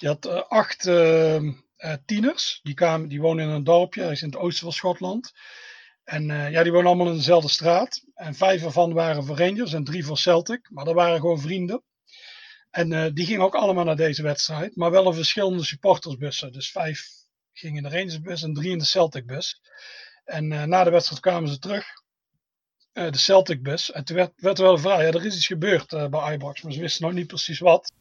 Je had uh, acht uh, tieners, die, kwamen, die wonen in een dorpje, is in het oosten van Schotland. En ja, die wonen allemaal in dezelfde straat. En vijf ervan waren voor Rangers en drie voor Celtic. Maar dat waren gewoon vrienden. En die gingen ook allemaal naar deze wedstrijd. Maar wel in verschillende supportersbussen. Dus vijf gingen in de Rangersbus en drie in de Celtic-bus. En na de wedstrijd kwamen ze terug. de Celtic-bus. En toen werd, werd er wel een vraag. Ja, er is iets gebeurd bij Ibrox. Maar ze wisten nog niet precies wat.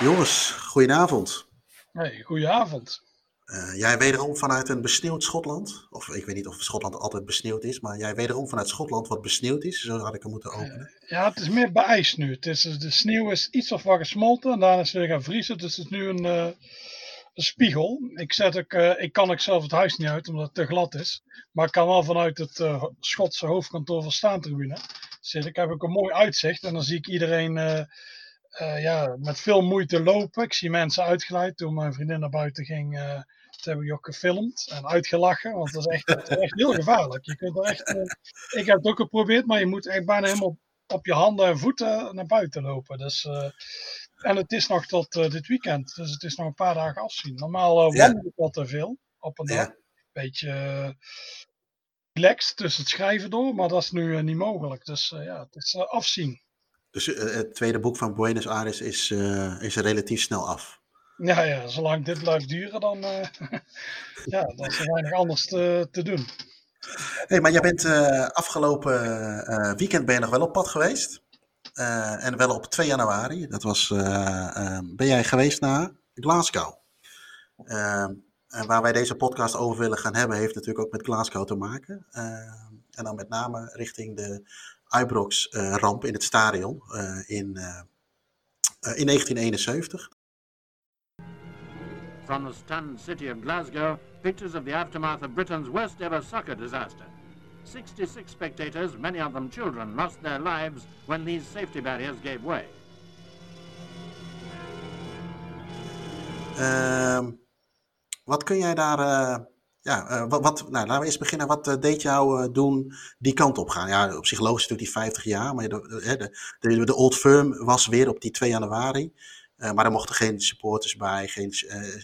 Jongens, goedenavond. Hey, goedenavond. Uh, jij wederom vanuit een besneeuwd Schotland. Of ik weet niet of Schotland altijd besneeuwd is, maar jij wederom vanuit Schotland wat besneeuwd is. Zo had ik hem moeten openen. Uh, ja, het is meer beijs nu. Het is, de sneeuw is iets of wat gesmolten en daarna is het weer gaan vriezen. Dus het is nu een, uh, een spiegel. Ik, zet ook, ik kan ook zelf het huis niet uit omdat het te glad is. Maar ik kan wel vanuit het Schotse hoofdkantoor van Staantribune zitten. Ik heb ook een mooi uitzicht en dan zie ik iedereen uh, ja, met veel moeite lopen. Ik zie mensen uitgeleid. Toen mijn vriendin naar buiten ging, uh, toen heb ik ook gefilmd en uitgelachen. Want dat is echt, dat is echt heel gevaarlijk. Je kunt er echt, uh, ik heb het ook geprobeerd, maar je moet echt bijna helemaal op je handen en voeten naar buiten lopen. Dus, en het is nog tot dit weekend, dus het is nog een paar dagen afzien. Normaal wandel ik wel te veel op een dag. Beetje relaxed tussen het schrijven door, maar dat is nu niet mogelijk. Dus ja, het is afzien. Dus uh, het tweede boek van Buenos Aires is, uh, is relatief snel af. Ja, ja, zolang dit blijft duren, dan, uh, ja, dan is er weinig anders te, te doen. hey, maar jij bent afgelopen weekend ben je nog wel op pad geweest. en wel op 2 januari. Dat was, ben jij geweest naar Glasgow. en waar wij deze podcast over willen gaan hebben, heeft natuurlijk ook met Glasgow te maken. en dan met name richting de Ibrox-ramp in het stadion in, in 1971. From the stunned city of Glasgow, pictures of the aftermath of Britain's worst ever soccer disaster. 66 spectators, many of them children, lost their lives when these safety barriers gave way. Uh, wat kun jij daar uh, ja, uh, wat, wat, nou, laten we eerst beginnen. Wat uh, deed jou uh, doen die kant op gaan? Ja, op zich logisch natuurlijk die 50 jaar, maar de, de, de, de Old Firm was weer op die 2 januari. maar er mochten geen supporters bij, geen,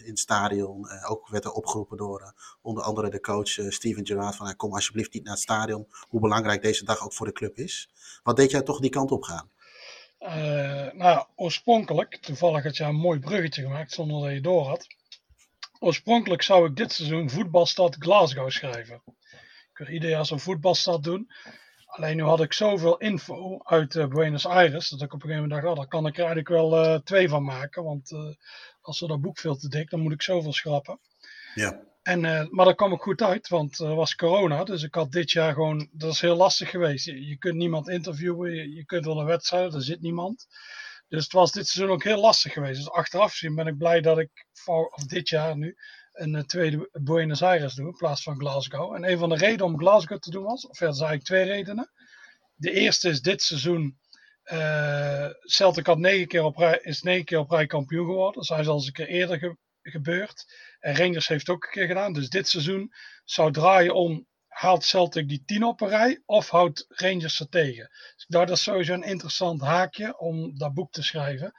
in het stadion. ook werd er opgeroepen door onder andere de coach Steven Gerrard van kom alsjeblieft niet naar het stadion, hoe belangrijk deze dag ook voor de club is. Wat deed jij toch die kant op gaan? nou, oorspronkelijk, toevallig had je een mooi bruggetje gemaakt zonder dat je door had Oorspronkelijk zou ik dit seizoen voetbalstad Glasgow schrijven. Ik wil ieder jaar zo'n voetbalstad doen. Alleen nu had ik zoveel info uit uh, Buenos Aires dat ik op een gegeven moment dacht, oh, daar kan ik er eigenlijk wel uh, twee van maken. Want uh, als er dat boek veel te dik, dan moet ik zoveel schrappen. Ja. En, maar daar kwam ik goed uit, want er was corona. Dus ik had dit jaar gewoon, dat is heel lastig geweest. Je, je kunt niemand interviewen, je, je kunt wel een wedstrijd, er zit niemand. Dus het was dit seizoen ook heel lastig geweest. Dus achteraf gezien ben ik blij dat ik voor, of dit jaar nu een eh, tweede Buenos Aires doe in plaats van Glasgow. En een van de redenen om Glasgow te doen was, of ja, dat zijn eigenlijk twee redenen. De eerste is dit seizoen. Uh, Celtic negen keer op rij, is negen keer op rij kampioen geworden. Dat is al eens een keer eerder ge, gebeurd. En Rangers heeft het ook een keer gedaan. Dus dit seizoen zou draaien om haalt Celtic die 10 op een rij of houdt Rangers ze tegen? Dat is sowieso een interessant haakje om dat boek te schrijven.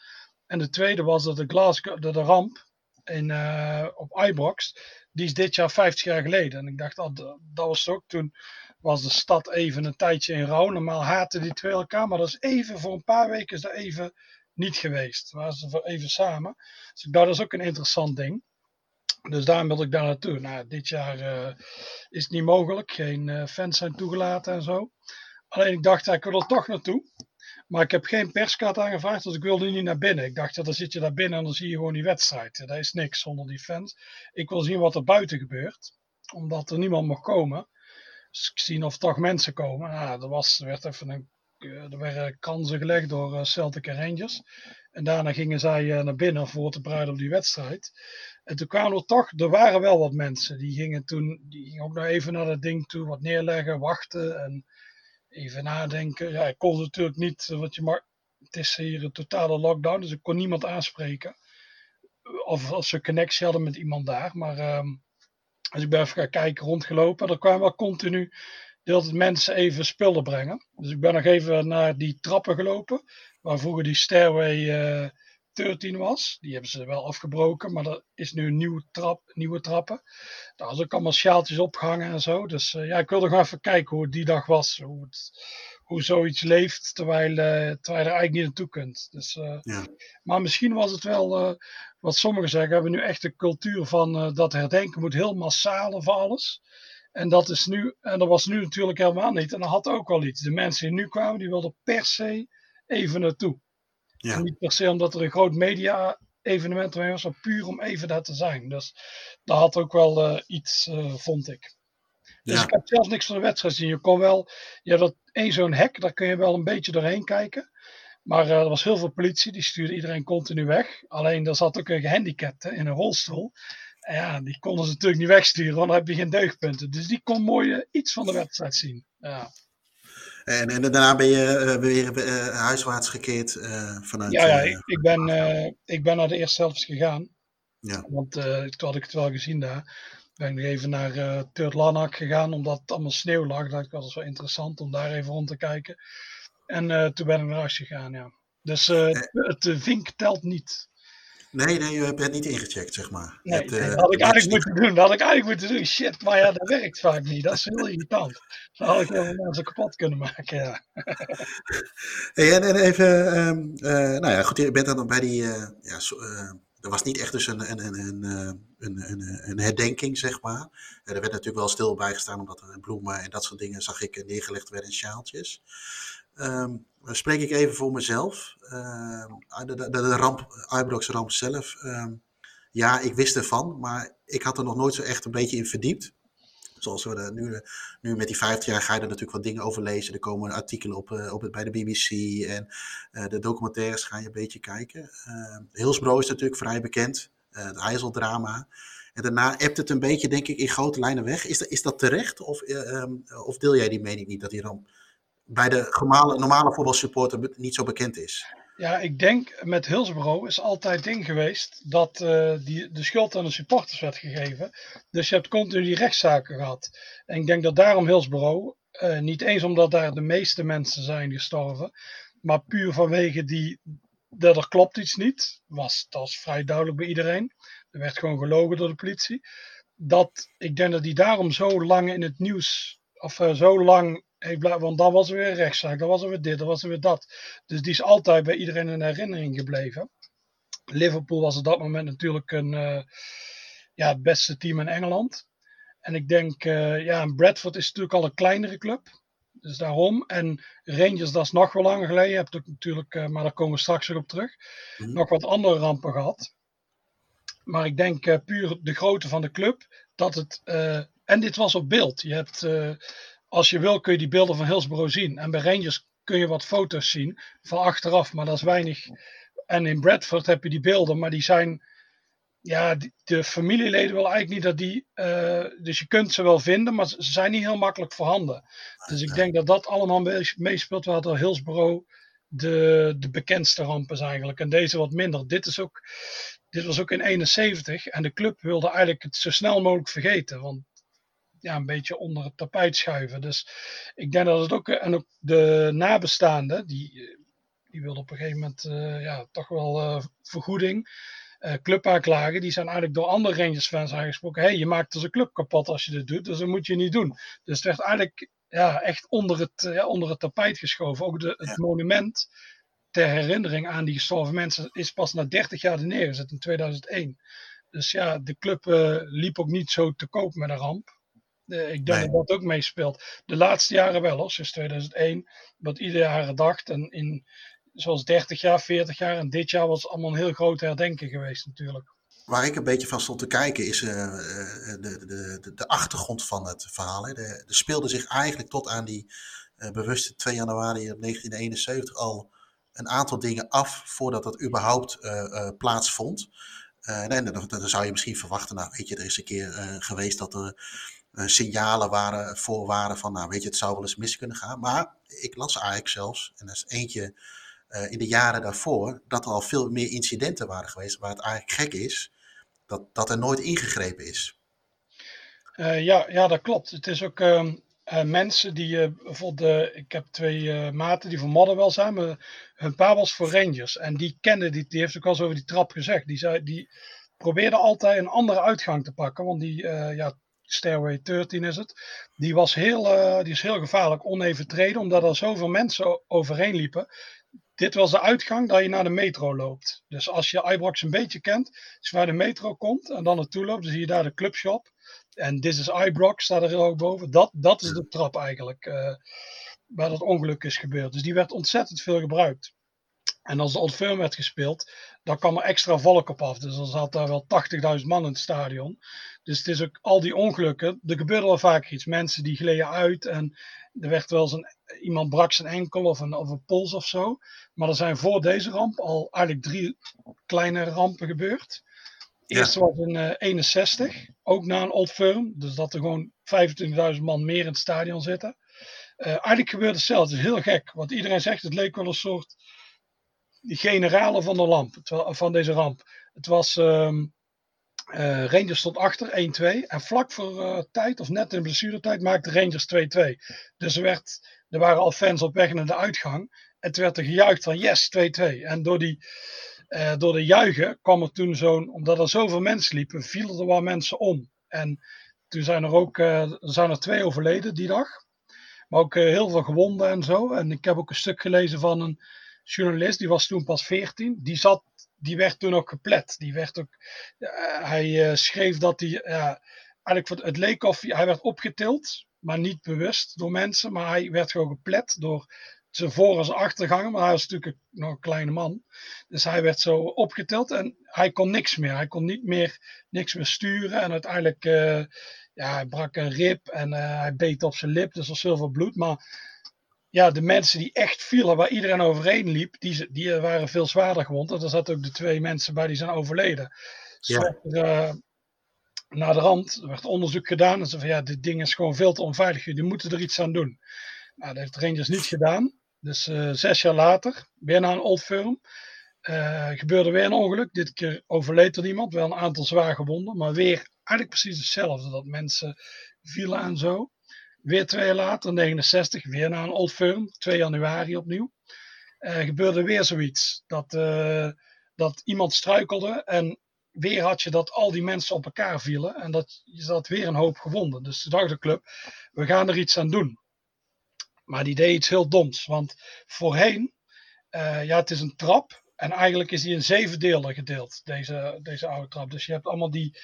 En de tweede was dat de, Glasgow, de, ramp in, uh, op Ibrox, die is dit jaar 50 jaar geleden. En ik dacht, dat, dat was ook toen was de stad even een tijdje in rouw. Normaal haten die twee elkaar, maar dat is even voor een paar weken is dat even niet geweest. Waren ze even samen. Dus dat is ook een interessant ding. Dus daarom wil ik daar naartoe. Nou, dit jaar uh, is het niet mogelijk. Geen uh, fans zijn toegelaten en zo. Alleen ik dacht, ik wil er toch naartoe. Maar ik heb geen perskaart aangevraagd, dus ik wilde niet naar binnen. Ik dacht, dan zit je daar binnen en dan zie je gewoon die wedstrijd. Dat is niks zonder die fans. Ik wil zien wat er buiten gebeurt. Omdat er niemand mag komen. Dus ik zie of toch mensen komen. Nou, er, was, er werd even een, eh, er werden kansen gelegd door Celtic en Rangers. En daarna gingen zij naar binnen voor te bereiden op die wedstrijd. En toen kwamen er toch, er waren wel wat mensen. Die gingen toen, die gingen ook nog even naar dat ding toe, wat neerleggen, wachten en even nadenken. Ja, ik kon natuurlijk niet, wat je maar, het is hier een totale lockdown, dus ik kon niemand aanspreken. Of als ze connectie hadden met iemand daar. Maar um, als ik ben even gaan kijken, rondgelopen, er kwamen wel continu deelt mensen even spullen brengen. Dus ik ben nog even naar die trappen gelopen, waar vroeger die Stairway uh, 13 was. Die hebben ze wel afgebroken, maar er is nu een nieuwe, trap, nieuwe trappen. Daar is ook allemaal sjaaltjes opgehangen en zo. Dus uh, ja, ik wilde gewoon even kijken hoe het die dag was. Hoe, het, hoe zoiets leeft terwijl, uh, terwijl je er eigenlijk niet naartoe kunt. Dus, uh, ja. Maar misschien was het wel, wat sommigen zeggen, hebben we nu echt de cultuur van dat herdenken moet heel massaal voor alles. En dat is nu, en dat was nu natuurlijk helemaal niet. En dat had ook wel iets. De mensen die nu kwamen, die wilden per se even naartoe. Ja. niet per se omdat er een groot media evenement was, maar puur om even daar te zijn. Dus dat had ook wel uh, iets, uh, vond ik. Dus ja. ik heb zelfs niks van de wedstrijd gezien. Je kon wel, ja, dat één zo'n hek, daar kun je wel een beetje doorheen kijken. Maar uh, er was heel veel politie, die stuurde iedereen continu weg. Alleen er zat ook een gehandicapte in een rolstoel. En ja, die konden ze natuurlijk niet wegsturen, want dan heb je geen deugdpunten. Dus die kon mooi iets van de wedstrijd zien. Ja. En, en daarna ben je uh, weer uh, huiswaarts gekeerd uh, vanuit... Ja, ja ik, ik, ben, ik ben naar de eerste helft gegaan. Ja. Want toen had ik het wel gezien daar. Ben ik nog even naar uh, Turtlanak gegaan, omdat het allemaal sneeuw lag. Dat was wel interessant om daar even rond te kijken. En toen ben ik naar huis gegaan, ja. Dus het, het vink telt niet. Nee, nee, je hebt het niet ingecheckt, zeg maar. Nee, hebt, dat had ik eigenlijk moeten doen. Dat had ik eigenlijk moeten doen. Shit, maar ja, dat werkt vaak niet. Dat is heel irritant. Dan had ik helemaal mensen kapot kunnen maken, ja. hey, en, en, even, um, uh, nou ja, goed, je bent dan bij die, uh, ja, so, er was niet echt dus een, een, een, een, een, een herdenking, zeg maar. er werd natuurlijk wel stil bijgestaan, omdat er bloemen en dat soort dingen, zag ik, neergelegd werden in sjaaltjes. Um, spreek ik even voor mezelf. Uh, de, de, de ramp, ramp zelf. Uh, ja, ik wist ervan, maar ik had er nog nooit zo echt een beetje in verdiept. Zoals we nu, nu met die 50 jaar ga je er natuurlijk wat dingen over lezen. Er komen artikelen op, uh, op bij de BBC en uh, de documentaires ga je een beetje kijken. Uh, Hillsborough is natuurlijk vrij bekend, het IJsseldrama. En daarna ebt het een beetje, denk ik, in grote lijnen weg. Is, dat, is dat terecht? Of, of deel jij die mening niet dat die ramp bij de normale, normale voetbalsupporter niet zo bekend is. Ja, ik denk met Hillsborough is altijd ding geweest dat uh, die, de schuld aan de supporters werd gegeven. Dus je hebt continu die rechtszaken gehad. En ik denk dat daarom Hillsborough, uh, niet eens omdat daar de meeste mensen zijn gestorven, maar puur vanwege die, dat er klopt iets niet, was, dat was vrij duidelijk bij iedereen. Er werd gewoon gelogen door de politie. Dat, ik denk dat die daarom zo lang in het nieuws, of uh, zo lang want dan was er weer rechtszaak, dan was er weer dit, dan was er weer dat. Dus die is altijd bij iedereen in herinnering gebleven. Liverpool was op dat moment natuurlijk een, uh, ja, het beste team in Engeland. En ik denk, uh, ja, Bradford is natuurlijk al een kleinere club. Dus daarom. En Rangers, dat is nog wel langer geleden. Je hebt ook natuurlijk, uh, maar daar komen we straks weer op terug, mm. nog wat andere rampen gehad. Maar ik denk puur de grootte van de club, dat het. en dit was op beeld. Je hebt als je wil kun je die beelden van Hillsborough zien. En bij Rangers kun je wat foto's zien van achteraf, maar dat is weinig. En in Bradford heb je die beelden, maar die zijn. Ja, de familieleden willen eigenlijk niet dat die. Uh, dus je kunt ze wel vinden, maar ze zijn niet heel makkelijk voorhanden. Dus ik denk dat dat allemaal meespeelt. Waar door Hillsborough de, de bekendste ramp is eigenlijk. En deze wat minder. Dit, is ook, dit was ook in 71 en de club wilde eigenlijk het zo snel mogelijk vergeten. Want ja, een beetje onder het tapijt schuiven. Dus ik denk dat het ook, en ook de nabestaanden, die, die wilden op een gegeven moment uh, ja, toch wel uh, vergoeding. Uh, clubaanklagen, die zijn eigenlijk door andere Rangers fans aangesproken. Hé, hey, je maakt dus een club kapot als je dit doet, dus dat moet je niet doen. Dus het werd eigenlijk ja, echt onder het, ja, onder het tapijt geschoven. Ook de, het monument ter herinnering aan die gestorven mensen is pas na 30 jaar neergezet in 2001. Dus ja, de club liep ook niet zo te koop met een ramp. Uh, ik denk dat dat ook meespeelt. De laatste jaren wel hoor, sinds 2001. Wat ieder jaar gedacht. En in zoals 30 jaar, 40 jaar. En dit jaar was het allemaal een heel groot herdenken geweest natuurlijk. Waar ik een beetje van stond te kijken is uh, de, de, de, de, achtergrond van het verhaal. Hè. Er speelde zich eigenlijk tot aan die uh, bewuste 2 januari 1971 al een aantal dingen af voordat dat überhaupt plaatsvond. en dan, dan, zou je misschien verwachten, nou weet je, er is een keer geweest dat er signalen waren, voorwaarden van, nou weet je, het zou wel eens mis kunnen gaan. Maar ik las eigenlijk zelfs, en dat is eentje uh, in de jaren daarvoor, dat er al veel meer incidenten waren geweest, waar het eigenlijk gek is dat, dat er nooit ingegrepen is. Uh, ja, ja, dat klopt. Het is ook, ehm, mensen die bijvoorbeeld, ik heb twee maten die voor Motherwell zijn, maar hun pa was voor Rangers. En die kende, die, die heeft ook al eens over die trap gezegd. Die, zei, die probeerde altijd een andere uitgang te pakken, want die, ja, Stairway 13 is het, die, was heel, die is heel gevaarlijk, oneven treden, omdat er zoveel mensen overheen liepen. Dit was de uitgang dat je naar de metro loopt. Dus als je Ibrox een beetje kent, is waar de metro komt en dan naartoe loopt, dan zie je daar de clubshop. En This is Ibrox staat er heel hoog boven. Dat, dat is de trap eigenlijk uh, waar dat ongeluk is gebeurd. Dus die werd ontzettend veel gebruikt. En als de Old Firm werd gespeeld, dan kwam er extra volk op af. Dus dan zat daar wel 80.000 man in het stadion. Dus het is ook al die ongelukken. Er gebeurde wel vaak iets. Mensen die gleden uit en er werd wel eens een, iemand brak zijn enkel of een, of een pols of zo. Maar er zijn voor deze ramp al eigenlijk drie kleine rampen gebeurd. Eerst was in uh, 61, ook na een old firm. Dus dat er gewoon 25.000 man meer in het stadion zitten. Uh, eigenlijk gebeurde hetzelfde. Het is heel gek. Want iedereen zegt, het leek wel een soort generale van de lamp, van deze ramp. Het was, um, uh, Rangers stond achter, 1-2. En vlak voor uh, tijd, of net in de blessuretijd, maakte Rangers 2-2. Dus er, werd, er waren al fans op weg naar de uitgang. En toen werd er gejuicht van yes, 2-2. En door die uh, door de juichen kwam er toen zo'n, omdat er zoveel mensen liepen, vielen er wel mensen om. En toen zijn er ook zijn er twee overleden die dag. Maar ook heel veel gewonden en zo. En ik heb ook een stuk gelezen van een journalist, die was toen pas 14. Die, zat, die werd toen ook geplet. Die werd ook, hij schreef dat hij, eigenlijk het leek of hij werd opgetild, maar niet bewust door mensen. Maar hij werd gewoon geplet door zijn voor- en zijn achterganger, maar hij was natuurlijk nog een kleine man. Dus hij werd zo opgetild en hij kon niks meer. Hij kon niet meer niks meer sturen en uiteindelijk uh, ja, hij brak een rib en hij beet op zijn lip, dus er was zoveel bloed. Maar ja, de mensen die echt vielen, waar iedereen overheen liep, die, die waren veel zwaarder gewond. En er zaten ook de twee mensen bij die zijn overleden. Ja. uh, naar de rand er werd onderzoek gedaan en ze van ja, dit ding is gewoon veel te onveilig. Jullie moeten er iets aan doen. Nou, dat heeft Rangers niet gedaan. Dus uh, zes jaar later, weer naar een old firm, uh, gebeurde weer een ongeluk. Dit keer overleed er iemand, wel een aantal zwaar gewonden, maar weer eigenlijk precies hetzelfde. Dat mensen vielen en zo. Weer twee jaar later, 69, weer naar een old firm, 2 januari opnieuw. Uh, gebeurde weer zoiets. Dat, dat iemand struikelde en weer had je dat al die mensen op elkaar vielen en dat je zat weer een hoop gewonden. Dus de dacht de club, we gaan er iets aan doen. Maar die deed iets heel doms. Want voorheen, uh, ja, het is een trap. En eigenlijk is die in zeven delen gedeeld, deze, deze oude trap. Dus je hebt allemaal die,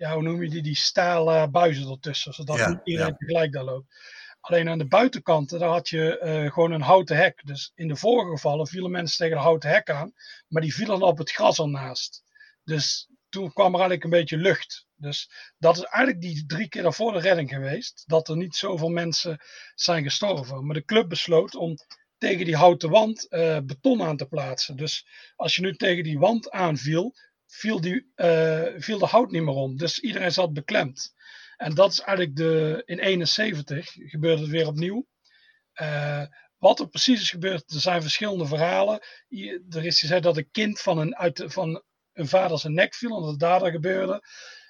ja, hoe noem je die, die stalen buizen ertussen. Zodat ja, niet iedereen tegelijk daar loopt. Alleen aan de buitenkanten, daar had je uh, gewoon een houten hek. Dus in de vorige gevallen vielen mensen tegen de houten hek aan. Maar die vielen op het gras ernaast. Dus toen kwam er eigenlijk een beetje lucht. Dus dat is eigenlijk die drie keer daarvoor de redding geweest. Dat er niet zoveel mensen zijn gestorven. Maar de club besloot om tegen die houten wand uh, beton aan te plaatsen. Dus als je nu tegen die wand aanviel, viel, die, uh, viel de hout niet meer om. Dus iedereen zat beklemd. En dat is eigenlijk de, in 71 gebeurde het weer opnieuw. Uh, wat er precies is gebeurd, er zijn verschillende verhalen. Er is gezegd dat een kind van een, uit van een vader zijn nek viel en dat het daar gebeurde.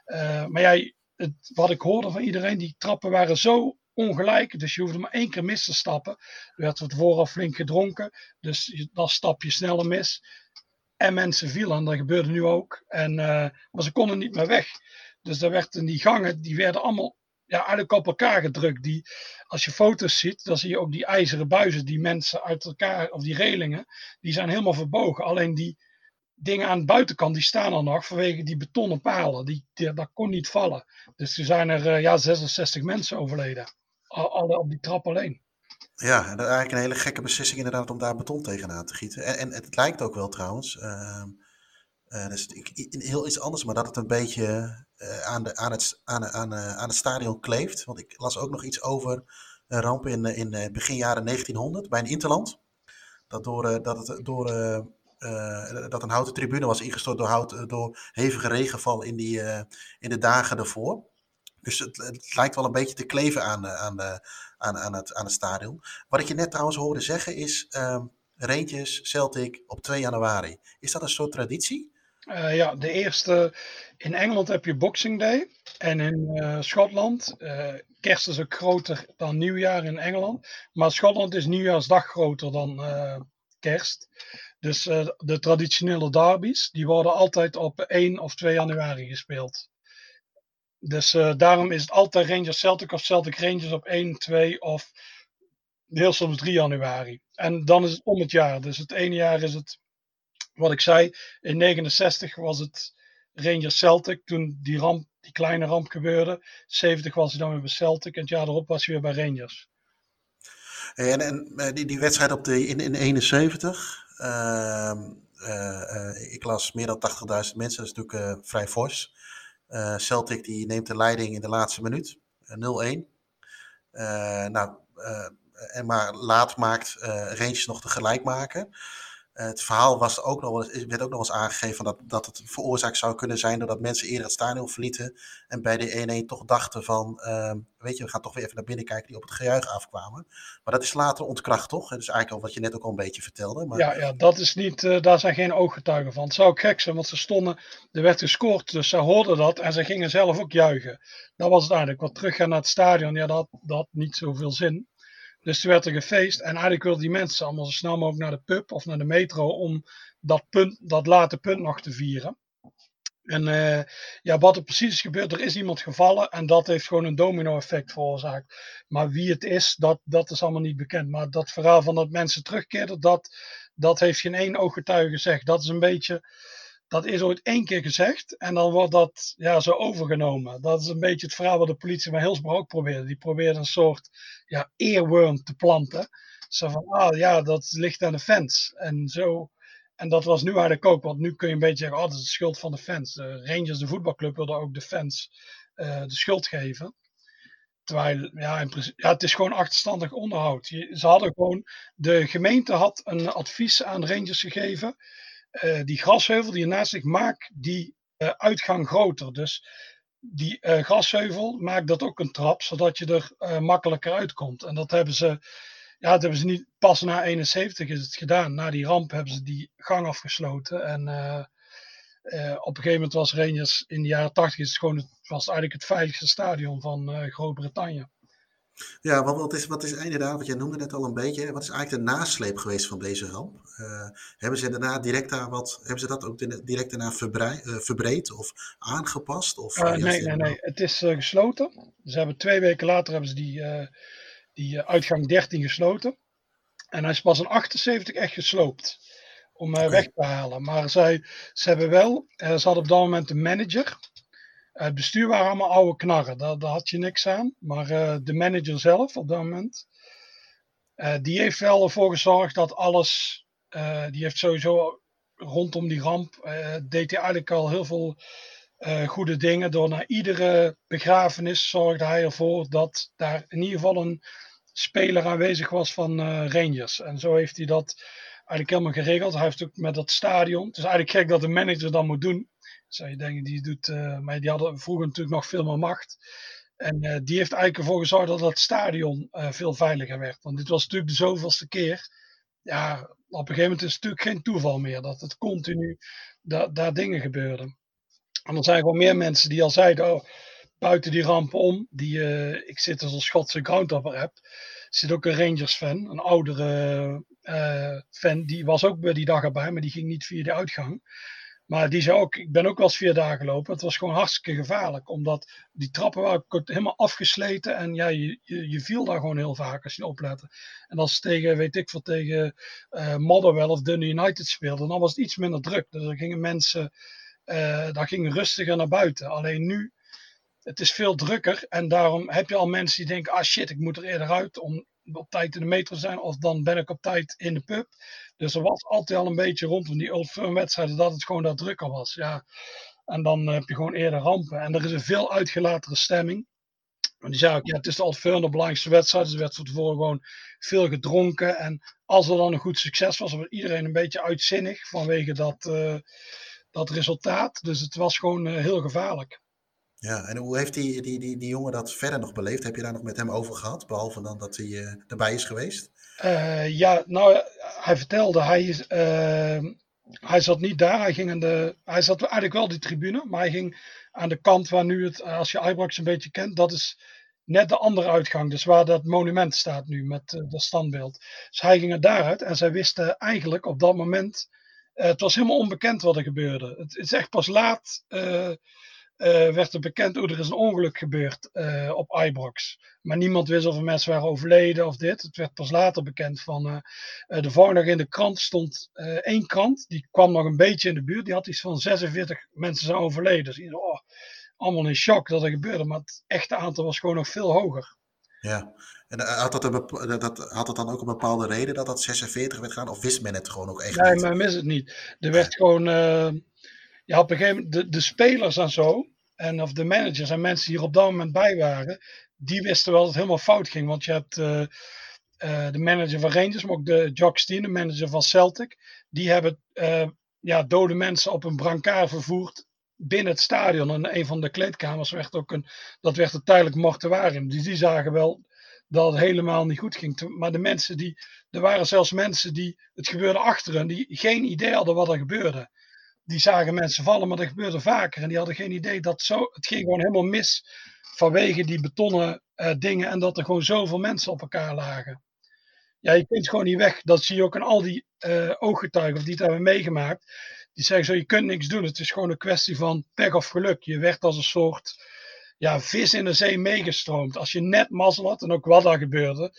Uh, maar jij, het, wat ik hoorde van iedereen, die trappen waren zo ongelijk. Dus je hoefde maar één keer mis te stappen. Er werd vooraf flink gedronken. Dus dan stap je sneller mis. En mensen vielen. En dat gebeurde nu ook. En, uh, maar ze konden niet meer weg. Dus daar werden die gangen, die werden allemaal ja, eigenlijk op elkaar gedrukt. Die, als je foto's ziet, dan zie je ook die ijzeren buizen die mensen uit elkaar, of die relingen, die zijn helemaal verbogen. Alleen die, dingen aan de buitenkant, die staan er nog vanwege die betonnen palen. Die, dat kon niet vallen. Dus er zijn er uh, ja, 66 mensen overleden. Alle op die trap alleen. Ja, dat is eigenlijk een hele gekke beslissing inderdaad om daar beton tegenaan te gieten. En, en het lijkt ook wel trouwens, dus heel iets anders, maar dat het een beetje aan, de, aan, het, aan, aan, aan het stadion kleeft. Want ik las ook nog iets over een ramp in, in begin jaren 1900 bij een interland. Dat, door, dat het door dat een houten tribune was ingestort door, hout, eh, door hevige regenval in, die, in de dagen daarvoor. Dus het, het, lijkt wel een beetje te kleven aan, aan, de, aan, aan, het, aan het stadion. Wat ik je net trouwens hoorde zeggen is uh, Rangers Celtic op 2 januari. Is dat een soort traditie? Uh, ja, de eerste. In Engeland heb je Boxing Day. En in uh, Schotland. Uh, kerst is ook groter dan nieuwjaar in Engeland. Maar Schotland is nieuwjaarsdag groter dan kerst. Dus de traditionele derbies. Die worden altijd op 1 of 2 januari gespeeld. Dus daarom is het altijd Rangers Celtic of Celtic Rangers op 1, 2 of heel soms 3 januari. En dan is het om het jaar. Dus het ene jaar is het wat ik zei, in 69 was het Rangers Celtic toen die, ramp, die kleine ramp gebeurde. 70 was hij dan weer bij Celtic en het jaar erop was hij weer bij Rangers. En, en eh, die, die wedstrijd op de, in, in 71, uh, uh, ik las meer dan 80.000 mensen, dat is natuurlijk vrij fors. Celtic die neemt de leiding in de laatste minuut, 0-1. nou, en maar laat maakt Rangers nog de gelijk maken. Eh, het verhaal was ook nog werd ook nog eens aangegeven dat, dat het veroorzaakt zou kunnen zijn doordat mensen eerder het stadion verlieten en bij de 1-1 toch dachten van, uh, weet je, we gaan toch weer even naar binnen kijken die op het gejuich afkwamen. Maar dat is later ontkracht toch? Dat is eigenlijk al wat je net ook al een beetje vertelde. Maar... Ja, ja, dat is niet, uh, daar zijn geen ooggetuigen van. Het zou gek zijn, want ze stonden, er werd gescoord, dus ze hoorden dat en ze gingen zelf ook juichen. Dat was het eigenlijk. Wat teruggaan naar het stadion, ja, dat had niet zoveel zin. Dus toen werd er gefeest. En eigenlijk wilden die mensen allemaal zo snel mogelijk naar de pub of naar de metro om dat, punt, dat late punt nog te vieren. En uh, ja, wat er precies is gebeurd, er is iemand gevallen en dat heeft gewoon een domino-effect veroorzaakt. Maar wie het is, dat, dat is allemaal niet bekend. Maar dat verhaal van dat mensen terugkeerden, dat, dat heeft geen één ooggetuige gezegd. Dat is een beetje, dat is ooit één keer gezegd en dan wordt dat ja, zo overgenomen. Dat is een beetje het verhaal wat de politie bij Hillsborough ook probeerde. Die probeerde een soort ja, earworm te planten. Zo van, ah ja, dat ligt aan de fans. En zo, en dat was nu eigenlijk ook, want nu kun je een beetje zeggen, oh, dat is de schuld van de fans. De Rangers, de voetbalclub, wilde ook de fans uh, de schuld geven. Terwijl, ja, ja, het is gewoon achterstandig onderhoud. ze hadden gewoon, de gemeente had een advies aan Rangers gegeven die grasheuvel die ernaast ligt, maakt die uh, uitgang groter. Dus die uh, grasheuvel maakt dat ook een trap, zodat je er makkelijker uitkomt. En dat hebben ze, ja, dat hebben ze niet pas na 71 is het gedaan. Na die ramp hebben ze die gang afgesloten. En op een gegeven moment was Rangers in de jaren 80 is het gewoon het, was eigenlijk het veiligste stadion van Groot-Brittannië. Ja, wat, wat, is, wat is inderdaad, wat jij noemde net al een beetje, wat is eigenlijk de nasleep geweest van deze ramp? Uh, hebben ze daarna direct daar wat, hebben ze dat ook direct daarna uh, verbreed of aangepast? Of, uh, nee, nee, nee, het is gesloten. Ze hebben twee weken later hebben ze die, die uitgang 13 gesloten. En hij is pas in 78 echt gesloopt om okay. weg te halen. Maar zij, ze hebben wel, ze hadden op dat moment de manager het bestuur waren allemaal oude knarren, daar, had je niks aan. Maar uh, de manager zelf op dat moment, uh, die heeft wel ervoor gezorgd dat alles, die heeft sowieso rondom die ramp, deed hij eigenlijk al heel veel goede dingen. Door na iedere begrafenis zorgde hij ervoor dat daar in ieder geval een speler aanwezig was van Rangers. En zo heeft hij dat eigenlijk helemaal geregeld. Hij heeft ook met dat stadion. Het is eigenlijk gek dat de manager dat moet doen zou je denken, die doet, uh, maar die hadden vroeger natuurlijk nog veel meer macht. En uh, die heeft eigenlijk ervoor gezorgd dat het stadion uh, veel veiliger werd. Want dit was natuurlijk de zoveelste keer. Ja, op een gegeven moment is het natuurlijk geen toeval meer dat het continu da daar dingen gebeurden. En er zijn gewoon meer mensen die al zeiden, oh, buiten die ramp om, die, ik zit als een Schotse groundhopper heb, zit ook een Rangers fan, een oudere fan, die was ook bij die dag erbij, maar die ging niet via de uitgang. Maar die zei ook, ik ben ook wel eens vier dagen gelopen. Het was gewoon hartstikke gevaarlijk. Omdat die trappen waren helemaal afgesleten. En ja, je, je, viel daar gewoon heel vaak als je oplette. En als tegen, weet ik veel, tegen uh, Motherwell of Dundee United speelden. Dan was het iets minder druk. Dus dan gingen mensen, uh, daar gingen rustiger naar buiten. Alleen nu, het is veel drukker. En daarom heb je al mensen die denken, ah shit, ik moet er eerder uit om op tijd in de metro zijn. Of dan ben ik op tijd in de pub. Dus er was altijd al een beetje rondom die Old Firm wedstrijden dat het gewoon dat drukker was. Ja. En dan heb je gewoon eerder rampen. En er is een veel uitgelatere stemming. En die zei ook, ja, het is de Old Firm de belangrijkste wedstrijd. Dus er werd van tevoren gewoon veel gedronken. En als er dan een goed succes was, was iedereen een beetje uitzinnig vanwege dat, uh, dat resultaat. Dus het was gewoon uh, heel gevaarlijk. Ja, en hoe heeft die, die, die, die jongen dat verder nog beleefd? Heb je daar nog met hem over gehad? Behalve dan dat hij uh, erbij is geweest? Uh, ja, nou, hij vertelde, hij is, uh, hij zat niet daar, hij, ging aan de, hij zat eigenlijk wel die tribune, maar hij ging aan de kant waar nu het, als je Ibrox een beetje kent, dat is net de andere uitgang. Dus waar dat monument staat nu met dat standbeeld. Dus hij ging er daaruit en zij wisten eigenlijk op dat moment, het was helemaal onbekend wat er gebeurde. Het, het is echt pas laat werd er bekend, hoe er is een ongeluk gebeurd op Ibrox. Maar niemand wist of er mensen waren overleden of dit. Het werd pas later bekend van, de volgende dag in de krant stond één krant, die kwam nog een beetje in de buurt, die had iets van 46 mensen zijn overleden. Dus iedereen, oh, allemaal in shock dat er gebeurde, maar het echte aantal was gewoon nog veel hoger. Ja, en eh, had dat, een, dat, had dat dan ook een bepaalde reden dat dat 46 werd gaan, of wist men het gewoon ook echt nee, niet? Nee, men wist het niet. Er werd gewoon, uh, ja, op een gegeven moment, de, de spelers en zo, en of de managers en mensen die er op dat moment bij waren, die wisten wel dat het helemaal fout ging. Want je hebt uh, uh, de manager van Rangers, maar ook de Jock Steen, de manager van Celtic, die hebben ja, dode mensen op een brancard vervoerd binnen het stadion en een van de kleedkamers werd ook een, dat werd een tijdelijk mortuarium. Dus die zagen wel dat het helemaal niet goed ging. Maar de mensen die, er waren zelfs mensen die, het gebeurde achter hen, die geen idee hadden wat er gebeurde. Die zagen mensen vallen, maar dat gebeurde vaker. En die hadden geen idee dat zo, het ging gewoon helemaal mis vanwege die betonnen uh, dingen en dat er gewoon zoveel mensen op elkaar lagen. Ja, je kunt gewoon niet weg. Dat zie je ook aan al die uh, ooggetuigen of die het hebben meegemaakt die zeggen zo, je kunt niks doen. Het is gewoon een kwestie van pech of geluk. Je werd als een soort ja, vis in de zee meegestroomd. Als je net mazzel had, en ook wat daar gebeurde,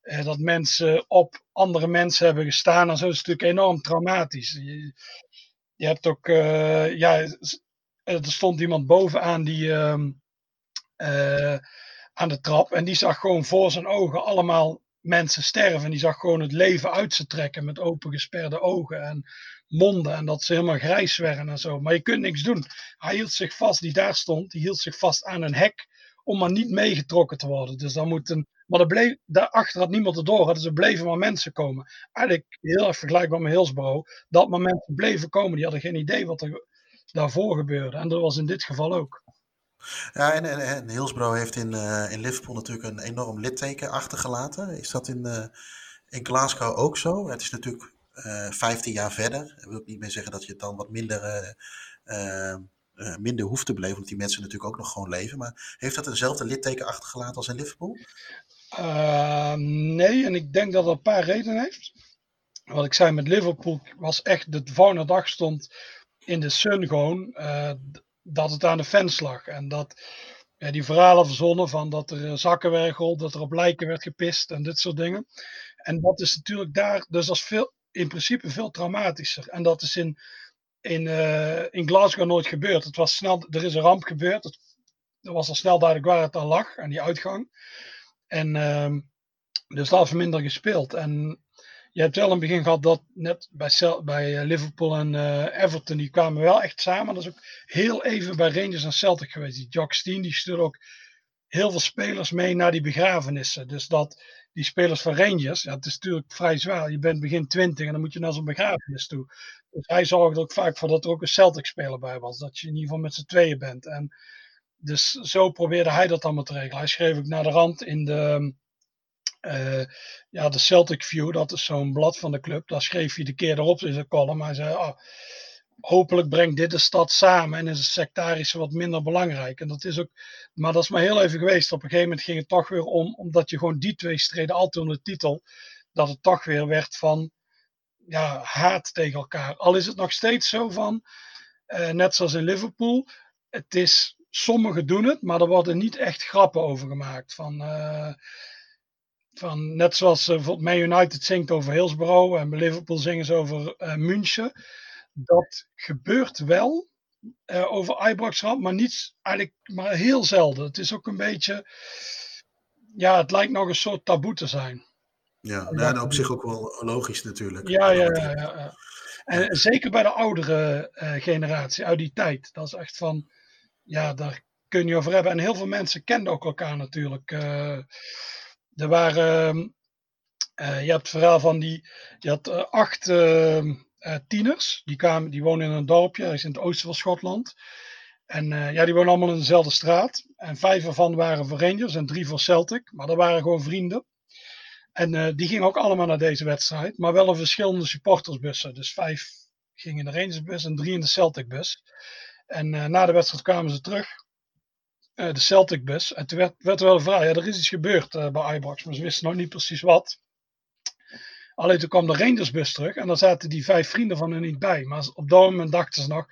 eh, dat mensen op andere mensen hebben gestaan, dan is het natuurlijk enorm traumatisch. Je hebt ook, uh, ja, er stond iemand bovenaan die, uh, uh, aan de trap en die zag gewoon voor zijn ogen allemaal mensen sterven. Die zag gewoon het leven uit ze trekken met open gesperde ogen en monden en dat ze helemaal grijs werden en zo. Maar je kunt niks doen. Hij hield zich vast, die daar stond, die hield zich vast aan een hek om maar niet meegetrokken te worden. Dus dan moet een, maar er bleef, daarachter had niemand het door, dus er bleven maar mensen komen. Eigenlijk heel erg vergelijkbaar met Hillsborough, dat mensen bleven komen, die hadden geen idee wat er daarvoor gebeurde. En dat was in dit geval ook. Ja, en, en, en Hillsborough heeft in, uh, in Liverpool natuurlijk een enorm litteken achtergelaten. Is dat in, uh, in Glasgow ook zo? Het is natuurlijk uh, eh, 15 jaar verder. Dat wil ik niet meer zeggen dat je het dan wat minder, uh, minder hoeft te beleven, want die mensen natuurlijk ook nog gewoon leven. Maar heeft dat eenzelfde litteken achtergelaten als in Liverpool? nee, en ik denk dat dat een paar redenen heeft. Wat ik zei met Liverpool was echt, de volgende dag stond in de Sun gewoon dat het aan de fans lag. En dat ja, die verhalen verzonnen van dat er zakken werden dat er op lijken werd gepist en dit soort dingen. En dat is natuurlijk daar, dus is veel, in principe veel traumatischer. En dat is in, in, uh, in Glasgow nooit gebeurd. Het was snel, er is een ramp gebeurd. Het, er was al snel duidelijk waar het aan lag, aan die uitgang. En uh, dus daar is minder gespeeld. En je hebt wel in het begin gehad dat net bij, bij eh, Liverpool en uh, Everton, die kwamen wel echt samen. Dat is ook heel even bij Rangers en Celtic geweest. Die Jock Steen, die stuurde ook heel veel spelers mee naar die begrafenissen. Dus dat die spelers van Rangers, ja, het is natuurlijk vrij zwaar. Je bent begin twintig en dan moet je naar zo'n begrafenis toe. Dus hij zorgde ook vaak voor dat er ook een Celtic-speler bij was. Dat je in ieder geval met z'n tweeën bent. En dus zo probeerde hij dat allemaal te regelen. Hij schreef ook naar de rand in de, uh, ja, de Celtic View, dat is zo'n blad van de club. Daar schreef hij de keer erop in zijn column. Hij zei, oh, hopelijk brengt dit de stad samen en is het sectarische wat minder belangrijk. En dat is ook, maar dat is maar heel even geweest. Op een gegeven moment ging het toch weer om, omdat je gewoon die twee streden altijd onder de titel, dat het toch weer werd van ja, haat tegen elkaar. Al is het nog steeds zo van, uh, net zoals in Liverpool, het is, sommigen doen het, maar er worden niet echt grappen over gemaakt. Van, uh, van net zoals uh, Man United zingt over Hillsborough en Liverpool zingen ze over München dat gebeurt wel uh, over Ibrox maar niet eigenlijk maar heel zelden. Het is ook een beetje, ja, het lijkt nog een soort taboe te zijn. Ja, nou, op zich ook wel logisch natuurlijk. Ja, ja, ja, ja, ja. En zeker bij de oudere uh, generatie uit die tijd. Dat is echt van, ja, daar kun je over hebben. En heel veel mensen kenden ook elkaar natuurlijk. Uh, er waren, je hebt het verhaal van die, je had acht ehm, tieners. Die, kwamen, die wonen in een dorpje, dat is in het oosten van Schotland. En ja, die wonen allemaal in dezelfde straat. En vijf ervan waren voor Rangers en drie voor Celtic. Maar dat waren gewoon vrienden. En uh, die gingen ook allemaal naar deze wedstrijd. Maar wel in verschillende supportersbussen. Dus vijf ging in de Rangersbus en drie in de Celtic-bus. En na de wedstrijd kwamen ze terug, de Celtic-bus. En toen werd, werd er wel vraag, ja, er is iets gebeurd bij Ibrox, maar ze wisten nog niet precies wat. Alleen toen kwam de Rangersbus terug en daar zaten die vijf vrienden van hen niet bij. Maar op dat moment dachten ze nog,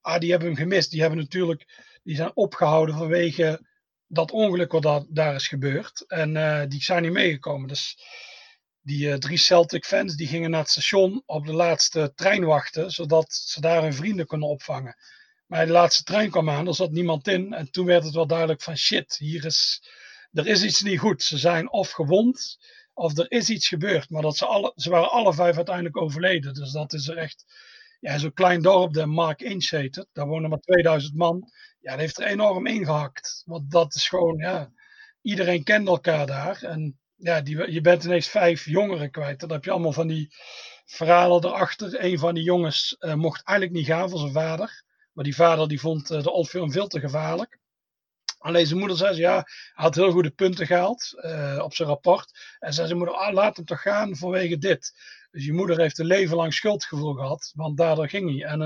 ah, die hebben hem gemist. Die hebben natuurlijk, die zijn opgehouden vanwege dat ongeluk wat daar, is gebeurd. En uh, die zijn niet meegekomen. Dus die uh, drie Celtic fans die gingen naar het station op de laatste trein wachten, zodat ze daar hun vrienden konden opvangen. Maar de laatste trein kwam aan, er zat niemand in. En toen werd het wel duidelijk van shit, hier is, er is iets niet goed. Ze zijn of gewond of er is iets gebeurd. Maar dat ze, alle, ze waren alle vijf uiteindelijk overleden. Dus dat is er echt. Ja, zo'n klein dorp, de Mark Inch. Daar wonen maar 2000 man. Ja, dat heeft er enorm ingehakt. Want dat is gewoon, ja. Iedereen kent elkaar daar. En ja, die, je bent ineens vijf jongeren kwijt. Dan heb je allemaal van die verhalen erachter. Een van die jongens uh, mocht eigenlijk niet gaan voor zijn vader. Maar die vader die vond uh, de Oldfilm veel te gevaarlijk. Alleen zijn moeder zei, ja, hij had heel goede punten gehaald uh, op zijn rapport. En zei zijn moeder, ah, laat hem toch gaan vanwege dit. Dus je moeder heeft een leven lang schuldgevoel gehad, want daardoor ging hij. En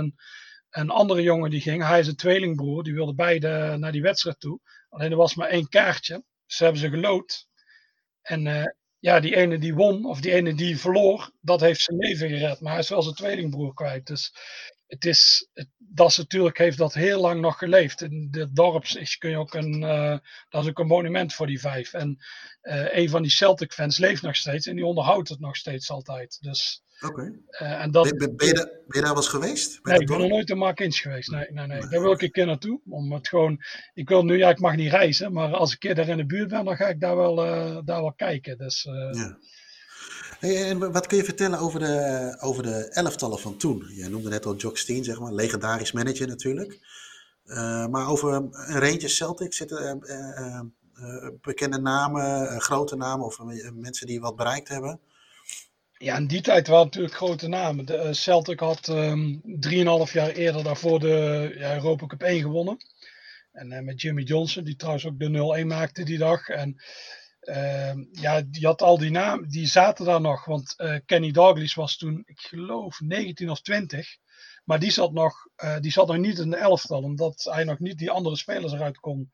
een, andere jongen die ging, hij is een tweelingbroer, die wilde beide naar die wedstrijd toe. Alleen er was maar één kaartje. Dus ze hebben ze gelood. En uh, ja, die ene die won, of die ene die verloor, dat heeft zijn leven gered. Maar hij is wel zijn tweelingbroer kwijt. Dus het is, het, dat is natuurlijk, heeft dat heel lang nog geleefd. In dit dorp is, kun je ook een, uh, dat is ook een monument voor die vijf. En uh, een van die Celtic fans leeft nog steeds en die onderhoudt het nog steeds altijd. Dus, Oké. Okay. Uh, ben, ben, ben, je daar, ben je daar wel eens geweest? Nee, ik ben nog nooit in Markins geweest. Nee, nee, nee. Daar wil ik een keer naartoe. Om het gewoon, ik wil nu, ja, ik mag niet reizen, maar als ik een keer daar in de buurt ben, dan ga ik daar wel, daar wel kijken. Dus, ja. En wat kun je vertellen over de, over de elftallen van toen? Je noemde net al Jock Steen, zeg maar, legendarisch manager natuurlijk. Uh, maar over een Rangers Celtic zitten uh, bekende namen, grote namen of mensen die wat bereikt hebben? Ja, in die tijd waren natuurlijk grote namen. De, Celtic had um, drieënhalf jaar eerder daarvoor de ja, Europa Cup 1 gewonnen. En met Jimmy Johnson, die trouwens ook de 0-1 maakte die dag. En Uh, ja, die had al die namen, die zaten daar nog. Want uh, Kenny Douglas was toen, ik geloof, 19 of 20. Maar die zat nog, uh, die zat nog niet in de elftal, omdat hij nog niet die andere spelers eruit kon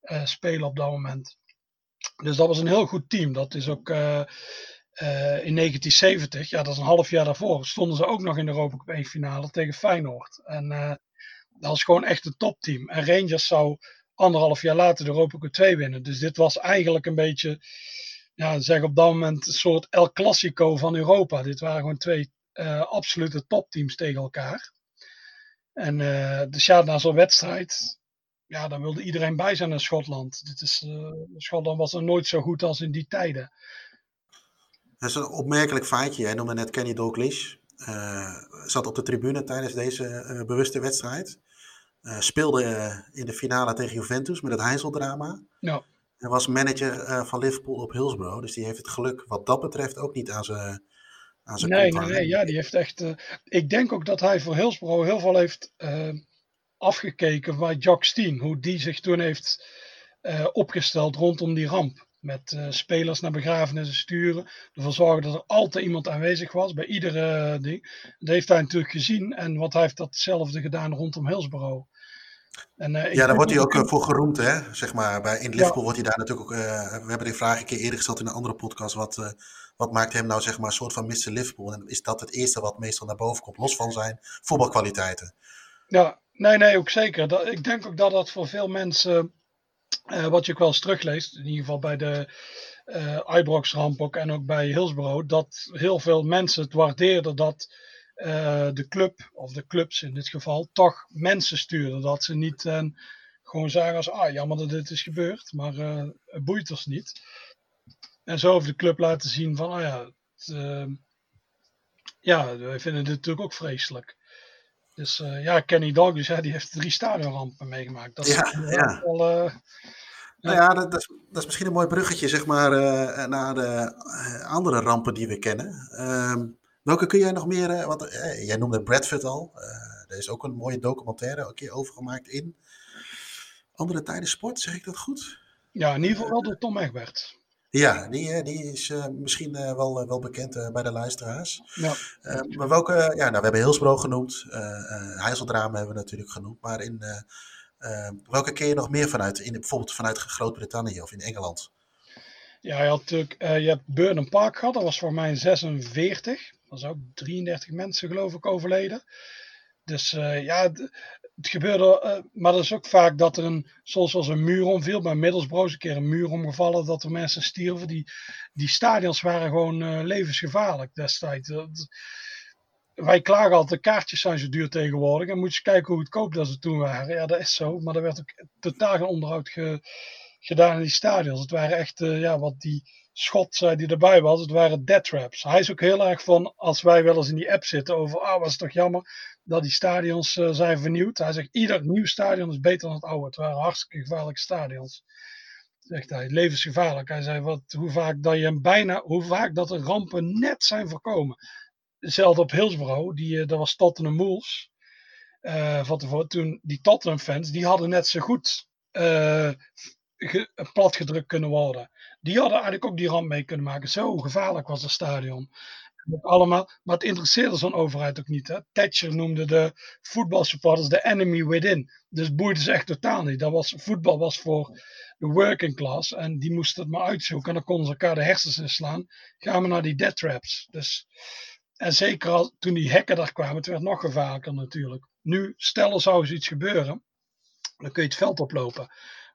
eh, spelen op dat moment. Dus dat was een heel goed team. Dat is ook in 1970, ja, dat is een half jaar daarvoor, stonden ze ook nog in de Europa Cup 1 finale tegen Feyenoord. En dat was gewoon echt een topteam. En Rangers zou anderhalf jaar later de Europa Cup 2 winnen. Dus dit was eigenlijk een beetje, ja, zeg op dat moment een soort El Clasico van Europa. Dit waren gewoon twee uh, absolute topteams tegen elkaar. En uh, dus ja, na zo'n wedstrijd, ja, dan wilde iedereen bij zijn in Schotland. Dit is, uh, Schotland was er nooit zo goed als in die tijden. Dat is een opmerkelijk feitje. Jij noemde net Kenny Dalglish. zat op de tribune tijdens deze bewuste wedstrijd. Uh, speelde uh, in de finale tegen Juventus met het Heinzeldrama. Ja. En was manager uh, van Liverpool op Hillsborough. Dus die heeft het geluk wat dat betreft ook niet aan zijn aan zijn Nee, nee, nee. Ja, die heeft echt... ik denk ook dat hij voor Hillsborough heel veel heeft afgekeken bij Jock Steen. Hoe die zich toen heeft opgesteld rondom die ramp. Met spelers naar begrafenissen sturen. Ervoor zorgen dat er altijd iemand aanwezig was bij iedere ding. Dat heeft hij natuurlijk gezien. En wat hij heeft datzelfde gedaan rondom Hillsborough. En, uh, ja, daar wordt hij ook uh, voor geroemd, hè? Zeg maar, bij, in Liverpool ja. wordt hij daar natuurlijk ook. Uh, we hebben die vraag een keer eerder gesteld in een andere podcast. Wat, wat maakt hem nou, zeg maar, een soort van Mr. Liverpool? En is dat het eerste wat meestal naar boven komt, los van zijn voetbalkwaliteiten? Ja, nee, nee, ook zeker. Dat, ik denk ook dat dat voor veel mensen, wat je ook wel eens terugleest, in ieder geval bij de uh, Ibrox-ramp ook en ook bij Hillsborough, dat heel veel mensen het waardeerden dat uh, de club, of de clubs in dit geval, toch mensen sturen. Dat ze niet uh, gewoon zeggen als, ah jammer dat dit is gebeurd, maar uh, het boeit ons niet. En zo heeft de club laten zien van, oh ja, het, ja, wij vinden dit natuurlijk ook vreselijk. Dus ja, Kenny Douglas, ja, die heeft drie stadionrampen meegemaakt. Dat ja, is ja. Wel, nou ja, dat, dat, is, dat, is, misschien een mooi bruggetje zeg maar, naar de andere rampen die we kennen. Ehm, Welke kun jij nog meer, uh, want uh, jij noemde Bradford al. Uh, er is ook een mooie documentaire een keer overgemaakt in andere tijden sport, zeg ik dat goed? Ja, in ieder geval wel door Tom Egbert. Ja, die, die is misschien wel, wel bekend bij de luisteraars. Ja. maar welke, ja, nou, we hebben Hillsborough genoemd, Heizeldrama hebben we natuurlijk genoemd, maar in welke keer je nog meer vanuit, in, bijvoorbeeld vanuit Groot-Brittannië of in Engeland? Ja, je, had natuurlijk, je hebt Burnham Park gehad, dat was voor mij 46. Zijn ook 33 mensen geloof ik overleden. Dus ja, het gebeurde, uh, maar dat is ook vaak dat er een, zoals als een muur omviel. Bij Middlesbrough is een keer een muur omgevallen, dat er mensen stierven. Die, die stadions waren gewoon uh, levensgevaarlijk destijds. Wij klagen altijd, de kaartjes zijn zo duur tegenwoordig. En moet je kijken hoe goedkoop dat ze toen waren. Ja, dat is zo. Maar er werd ook totaal geen onderhoud ge, gedaan in die stadions. Het waren echt, ja, wat die schot zei die erbij was, het waren dead traps. Hij is ook heel erg van, als wij wel eens in die app zitten over, ah, was toch jammer dat die stadions uh, zijn vernieuwd. Hij zegt, ieder nieuw stadion is beter dan het oude. Het waren hartstikke gevaarlijke stadions. Zegt hij, levensgevaarlijk. Hij zei, wat, hoe vaak dat je bijna, hoe vaak dat er rampen net zijn voorkomen. Hetzelfde op Hillsborough, die, uh, dat was Tottenham Wolves. Van tevoren, toen die Tottenham fans, die hadden net zo goed platgedrukt kunnen worden. Die hadden eigenlijk ook die ramp mee kunnen maken. Zo gevaarlijk was het stadion. Allemaal, maar het interesseerde zo'n overheid ook niet. Hè? Thatcher noemde de voetbalsupporters de enemy within. Dus boeide ze echt totaal niet. Dat was, voetbal was voor de working class. En die moesten het maar uitzoeken. En dan konden ze elkaar de hersens inslaan. Gaan we naar die death traps. Dus, en zeker al, toen die hekken daar kwamen, het werd nog gevaarlijker natuurlijk. Nu, stel er zou eens iets gebeuren. Dan kun je het veld oplopen.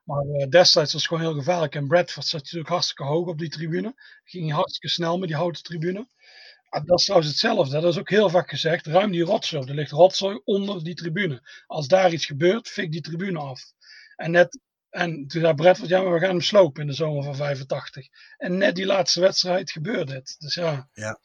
Maar uh, destijds was het gewoon heel gevaarlijk. En Bradford zat natuurlijk hartstikke hoog op die tribune. Ging hartstikke snel met die houten tribune. Ah, dat is trouwens hetzelfde. Dat is ook heel vaak gezegd. Ruim die rotzooi. Er ligt rotzooi onder die tribune. Als daar iets gebeurt, fik die tribune af. En net en toen zei Bradford, ja, maar we gaan hem slopen in de zomer van 85. En net die laatste wedstrijd gebeurde het. Dus ja. ja.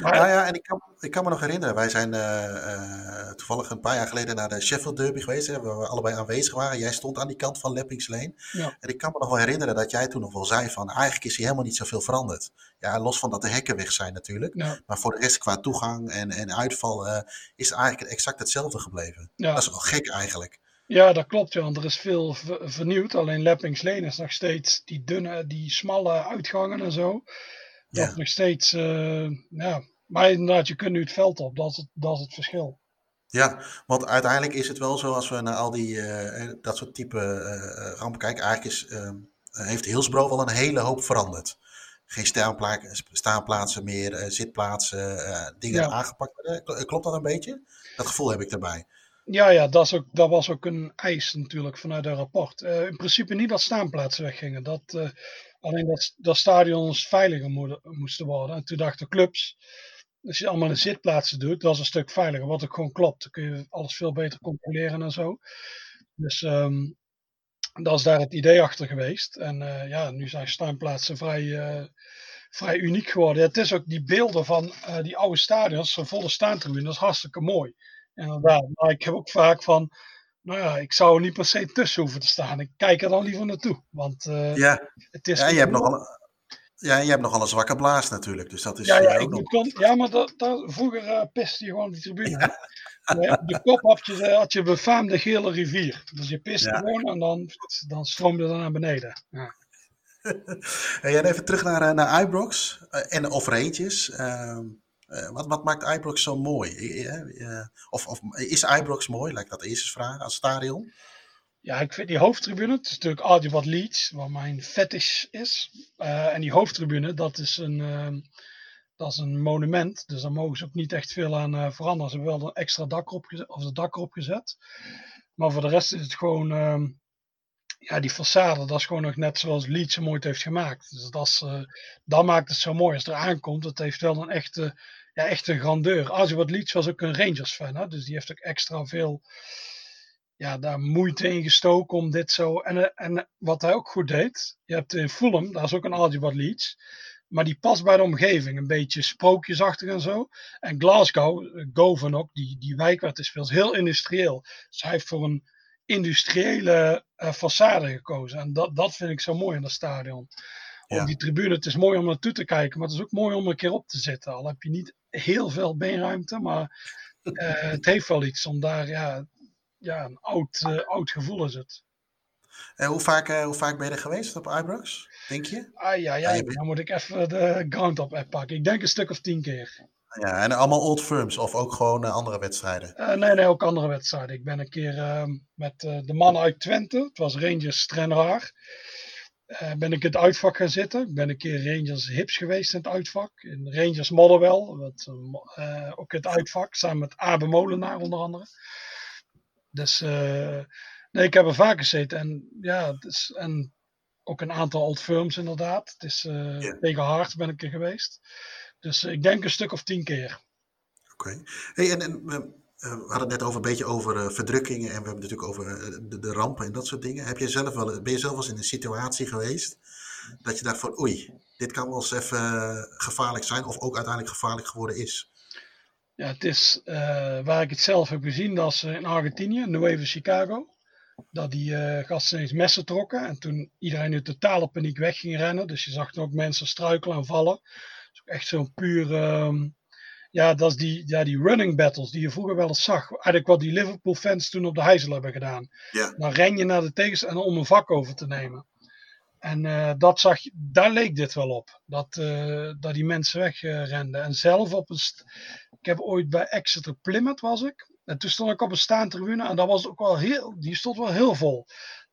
Maar, ja, ja, en ik kan, ik kan me nog herinneren, wij zijn uh, toevallig een paar jaar geleden naar de Sheffield Derby geweest, hè, waar we allebei aanwezig waren. Jij stond aan die kant van Leppingsleen. Ja. En ik kan me nog wel herinneren dat jij toen nog wel zei van, eigenlijk is hier helemaal niet zoveel veranderd. Ja, los van dat de hekken weg zijn natuurlijk. Ja. Maar voor de rest qua toegang en, en uitval uh, is het eigenlijk exact hetzelfde gebleven. Ja. Dat is wel gek eigenlijk. Ja, dat klopt, want er is veel vernieuwd. Alleen Leppingsleen is nog steeds die dunne, die smalle uitgangen en zo dat ja. nog steeds, uh, ja. Maar inderdaad, je kunt nu het veld op, dat is het, dat is het verschil. Ja, want uiteindelijk is het wel zo als we naar al die, uh, dat soort type uh, rampen kijken. Eigenlijk is, heeft Hillsborough wel een hele hoop veranderd. Geen staanplaatsen meer, zitplaatsen, dingen ja. aangepakt. klopt dat een beetje? Dat gevoel heb ik daarbij. Ja, ja dat, is ook, dat was ook een eis natuurlijk vanuit het rapport. in principe niet dat staanplaatsen weggingen. Dat, Alleen dat, dat stadions veiliger moesten worden. En toen dachten clubs, als je allemaal in zitplaatsen doet, dat is een stuk veiliger. Wat ook gewoon klopt. Dan kun je alles veel beter controleren en zo. Dus um, dat is daar het idee achter geweest. En uh, ja, nu zijn staanplaatsen vrij, vrij uniek geworden. het is ook die beelden van die oude stadions, zo'n volle staantribune, dat is hartstikke mooi. Inderdaad. Maar ik heb ook vaak van, nou ja, ik zou er niet per se tussen hoeven te staan. Ik kijk er dan liever naartoe. Want uh, ja. het is. Ja, je hebt nogal. Ja, je hebt nogal een zwakke blaas natuurlijk. Dus dat is. Ja, nog... kon, ja maar dat, dat, vroeger uh, piste je gewoon die tribune. Ja. de kop had je, had je befaamde gele rivier. Dus je piste gewoon en dan, dan stroomde het naar beneden. Ja. en even terug naar, eh, naar Ibrox en of Reentjes. Ehm, uh, wat, wat, maakt Ibrox zo mooi? Uh, of, of, is Ibrox mooi? Lijkt dat de eerste vraag als stadion. Ja, ik vind die hoofdtribune, het is natuurlijk Audiobat Leeds, waar mijn fetish is. Uh, en die hoofdtribune, dat is een, ehm, dat is een monument. Dus daar mogen ze ook niet echt veel aan veranderen. Ze hebben wel een extra dak of de dak erop gezet. Maar voor de rest is het gewoon, ehm, ja, die façade, dat is gewoon nog net zoals Leeds hem ooit heeft gemaakt. Dus dat, is, maakt het zo mooi. Als het eraan komt, het heeft wel een echte ja, echt een grandeur. Als wat Leeds was ook een Rangers fan, hè? dus die heeft ook extra veel ja, daar moeite in gestoken om dit zo. En, en wat hij ook goed deed, je hebt in Fulham, daar is ook een Algebad Leeds. Maar die past bij de omgeving, een beetje sprookjesachtig en zo. En Glasgow, Govan ook, die, die wijk waar het is, is heel industrieel. Dus hij heeft voor een industriële uh, façade gekozen. En dat, dat vind ik zo mooi in dat stadion. Op die tribune, het is mooi om naartoe te kijken, maar het is ook mooi om een keer op te zitten. Al heb je niet heel veel beenruimte, maar uh, het heeft wel iets om daar, ja, ja een oud, uh, oud gevoel is het. En hoe vaak, hoe vaak ben je er geweest op Ibrox, denk je? Ah ja, ja, dan moet ik even de Groundhop app pakken. Ik denk een stuk of tien keer. Ja, en allemaal old firms of ook gewoon andere wedstrijden? nee, nee, ook andere wedstrijden. Ik ben een keer ehm, met de mannen uit Twente, het was Rangers Trenraar uh, ben ik in het uitvak gaan zitten. Ik ben een keer Rangers Hips geweest in het uitvak. In Rangers Motherwell, wat, uh, ook het uitvak, samen met Abe Molenaar onder andere. Dus uh, nee, ik heb er vaak gezeten. En ja, het is, en ook een aantal old firms inderdaad. Het is yeah. tegen Hart ben ik er geweest. Dus ik denk een stuk of tien keer. Oké. Hey, en, en we hadden het net over een beetje over uh, verdrukkingen en we hebben het natuurlijk over de, de, rampen en dat soort dingen. Heb je zelf wel, ben je zelf wel eens in een situatie geweest dat je dacht van oei, dit kan wel eens even gevaarlijk zijn of ook uiteindelijk gevaarlijk geworden is? Ja, het is waar ik het zelf heb gezien, dat is in Argentinië, Nuevo Chicago. Dat die gasten eens messen trokken en toen iedereen in totale paniek weg ging rennen. Dus je zag ook mensen struikelen en vallen. Dus echt zo'n puur ja, dat is die, ja, die running battles die je vroeger wel eens zag. Eigenlijk wat die Liverpool fans toen op de Heijzel hebben gedaan. Ja. Dan ren je naar de tegenstander om een vak over te nemen. En uh, dat zag daar leek dit wel op. Dat, uh, dat die mensen wegrenden. Uh, en zelf op een. Ik heb ooit bij Exeter Plymouth was ik. En toen stond ik op een staantribune. En dat was ook wel heel. Die stond wel heel vol.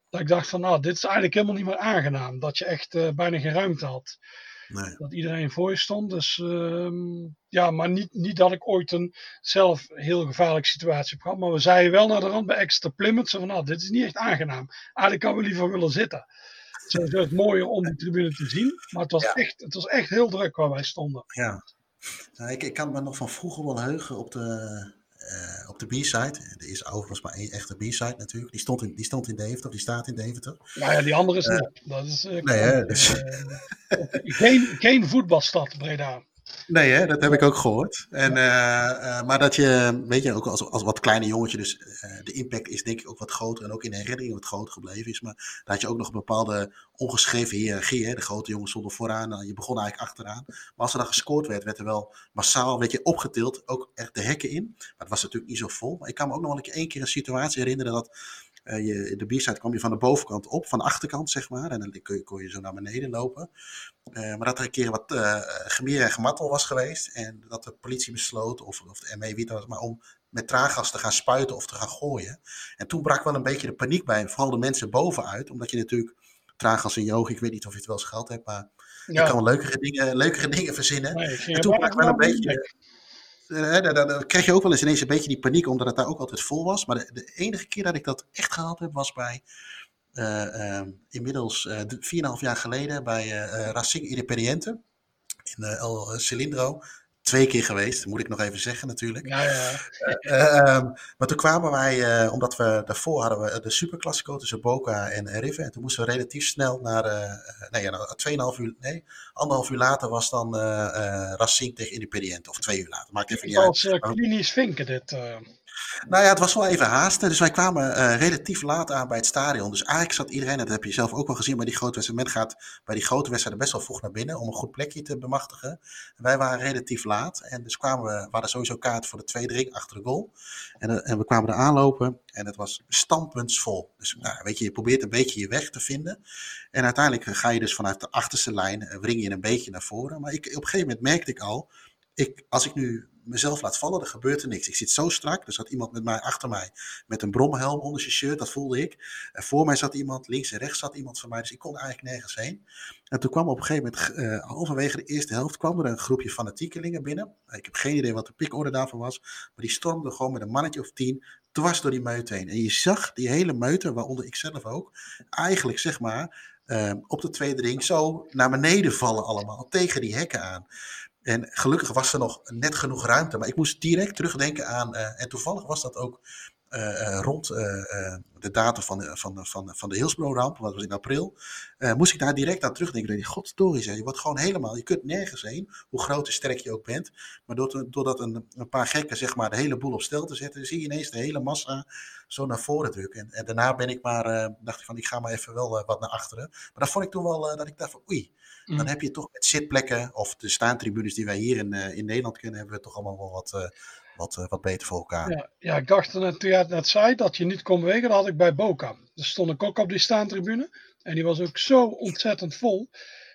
Dat ik dacht van nou, dit is eigenlijk helemaal niet meer aangenaam. Dat je echt bijna geen ruimte had. Nee. Dat iedereen voor je stond. Dus uh, ja, maar niet, niet dat ik ooit een zelf heel gevaarlijke situatie heb gehad. Maar we zeiden wel naar de rand bij Exeter Plymouth. Van nou, dit is niet echt aangenaam. Eigenlijk kan we liever willen zitten. Het is het mooier om die tribune te zien. Maar het was, ja. echt, het was echt heel druk waar wij stonden. Ja. Nou, ik, ik kan me nog van vroeger wel heugen op de, uh, op de B-side. Er is overigens maar één echte B-side natuurlijk. Die stond, in, die stond in Deventer, die staat in Deventer. Nou ja, die andere is uh, niet. Dat is, uh, nee, hè, dus... geen, geen voetbalstad, Breda. Nee, hè, dat heb ik ook gehoord. En, uh, uh, maar dat je, weet je, ook als, als wat kleine jongetje, dus uh, de impact is denk ik ook wat groter en ook in de herinnering wat groter gebleven is. Maar dat je ook nog een bepaalde ongeschreven hiërarchie, hè, de grote jongens stonden vooraan, je begon eigenlijk achteraan. Maar als er dan gescoord werd, werd er wel massaal, weet je, opgetild, ook echt de hekken in. Maar het was natuurlijk niet zo vol. Maar ik kan me ook nog wel een keer een situatie herinneren dat uh, je, de biersite kwam je van de bovenkant op, van de achterkant zeg maar. En dan kon je, kon je zo naar beneden lopen. Uh, maar dat er een keer wat uh, gemier en gemattel was geweest. En dat de politie besloot, of, of de ME, wie dat was, maar om met traangas te gaan spuiten of te gaan gooien. En toen brak wel een beetje de paniek bij, vooral de mensen bovenuit. Omdat je natuurlijk traangas in je ogen, ik weet niet of je het wel eens gehad hebt, maar ja. je kan wel leukere dingen, leukere dingen verzinnen. Nee, en toen brak wel een beetje... Uh, dan, kreeg je ook wel eens ineens een beetje die paniek, omdat het daar ook altijd vol was. Maar de, de enige keer dat ik dat echt gehad heb, was bij uh, uh, inmiddels uh, 4,5 jaar geleden bij Racing Independiente in El Cilindro. Twee keer geweest, moet ik nog even zeggen natuurlijk. Ja, ja. um, maar toen kwamen wij, omdat we daarvoor hadden we de Superclassico tussen Boca en River. En toen moesten we relatief snel naar, nee, nou, 2,5 uur, nee, anderhalf uur later was dan Racing tegen Independiente. Of twee uur later, maakt even niet uit. Als klinisch vinken dit... Nou ja, het was wel even haasten. Dus wij kwamen uh, relatief laat aan bij het stadion. Dus eigenlijk zat iedereen, dat heb je zelf ook wel gezien bij die grote wedstrijden. Gaat bij die grote wedstrijden best wel vroeg naar binnen om een goed plekje te bemachtigen. En wij waren relatief laat. En dus kwamen we, we hadden sowieso kaart voor de tweede ring achter de goal. En, uh, en we kwamen er aanlopen en het was standpuntsvol. Dus nou, weet je, je probeert een beetje je weg te vinden. En uiteindelijk ga je dus vanuit de achterste lijn, wring je een beetje naar voren. Maar ik, op een gegeven moment merkte ik al, ik, als ik nu mezelf laat vallen, dan gebeurt er niks. Ik zit zo strak. Er zat iemand met mij achter mij met een bromhelm onder zijn shirt, dat voelde ik. En voor mij zat iemand, links en rechts zat iemand van mij, dus ik kon eigenlijk nergens heen. En toen kwam op een gegeven moment, uh, halverwege de eerste helft, kwam er een groepje fanatiekelingen binnen. Ik heb geen idee wat de pikorde daarvan was, maar die stormden gewoon met een mannetje of tien dwars door die meute heen. En je zag die hele meute, waaronder ik zelf ook, eigenlijk zeg maar uh, op de tweede ring zo naar beneden vallen allemaal, tegen die hekken aan. En gelukkig was er nog net genoeg ruimte. Maar ik moest direct terugdenken aan. Uh, en toevallig was dat ook uh, uh, rond de datum van de, van, van, van de wat was in april. moest ik daar direct aan terugdenken. Dat God, Tori zei, je wordt gewoon helemaal. Je kunt nergens heen, hoe groot en sterk je ook bent. Maar doordat een, een paar gekken zeg maar, de hele boel op stel te zetten, zie je ineens de hele massa zo naar voren drukken. En, en daarna ben ik maar, dacht ik van, ik ga maar even wel wat naar achteren. Maar dat vond ik toen wel, dat ik dacht van, oei. Dan Mhm. heb je toch met zitplekken of de staantribunes die wij hier in, uh, in Nederland kennen, hebben we toch allemaal wel wat, uh, wat, uh, wat beter voor elkaar. Ja, ja, ik dacht net, toen jij het net zei dat je niet kon bewegen, dat had ik bij Boca. Dus stond ik ook op die staantribune. En die was ook zo ontzettend vol.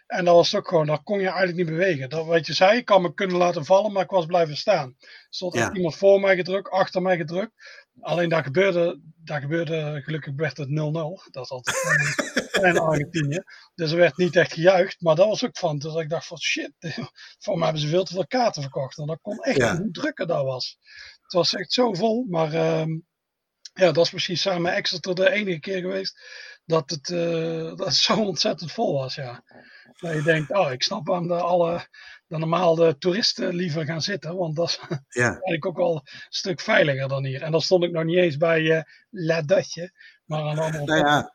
En dat was ook gewoon, daar kon je eigenlijk niet bewegen. Dat, wat je zei, ik kan me kunnen laten vallen, maar ik was blijven staan. Er stond Ja. iemand voor mij gedrukt, achter mij gedrukt. Alleen daar gebeurde, daar gebeurde gelukkig werd het 0-0. Dat is altijd in Argentinië. Dus er werd niet echt gejuicht, maar dat was ook van. Dus ik dacht van shit, voor mij hebben ze veel te veel kaarten verkocht. En dat kon echt Ja. hoe druk het daar was. Het was echt zo vol, maar ehm, ja, dat is misschien samen met Exeter de enige keer geweest dat het, eh, dat het zo ontzettend vol was, ja. Dat je denkt, oh, ik snap waarom de, alle, de normaal de toeristen liever gaan zitten, want dat is Ja, eigenlijk ook wel een stuk veiliger dan hier. En dan stond ik nog niet eens bij eh La Dutje, maar aan de andere nou ja.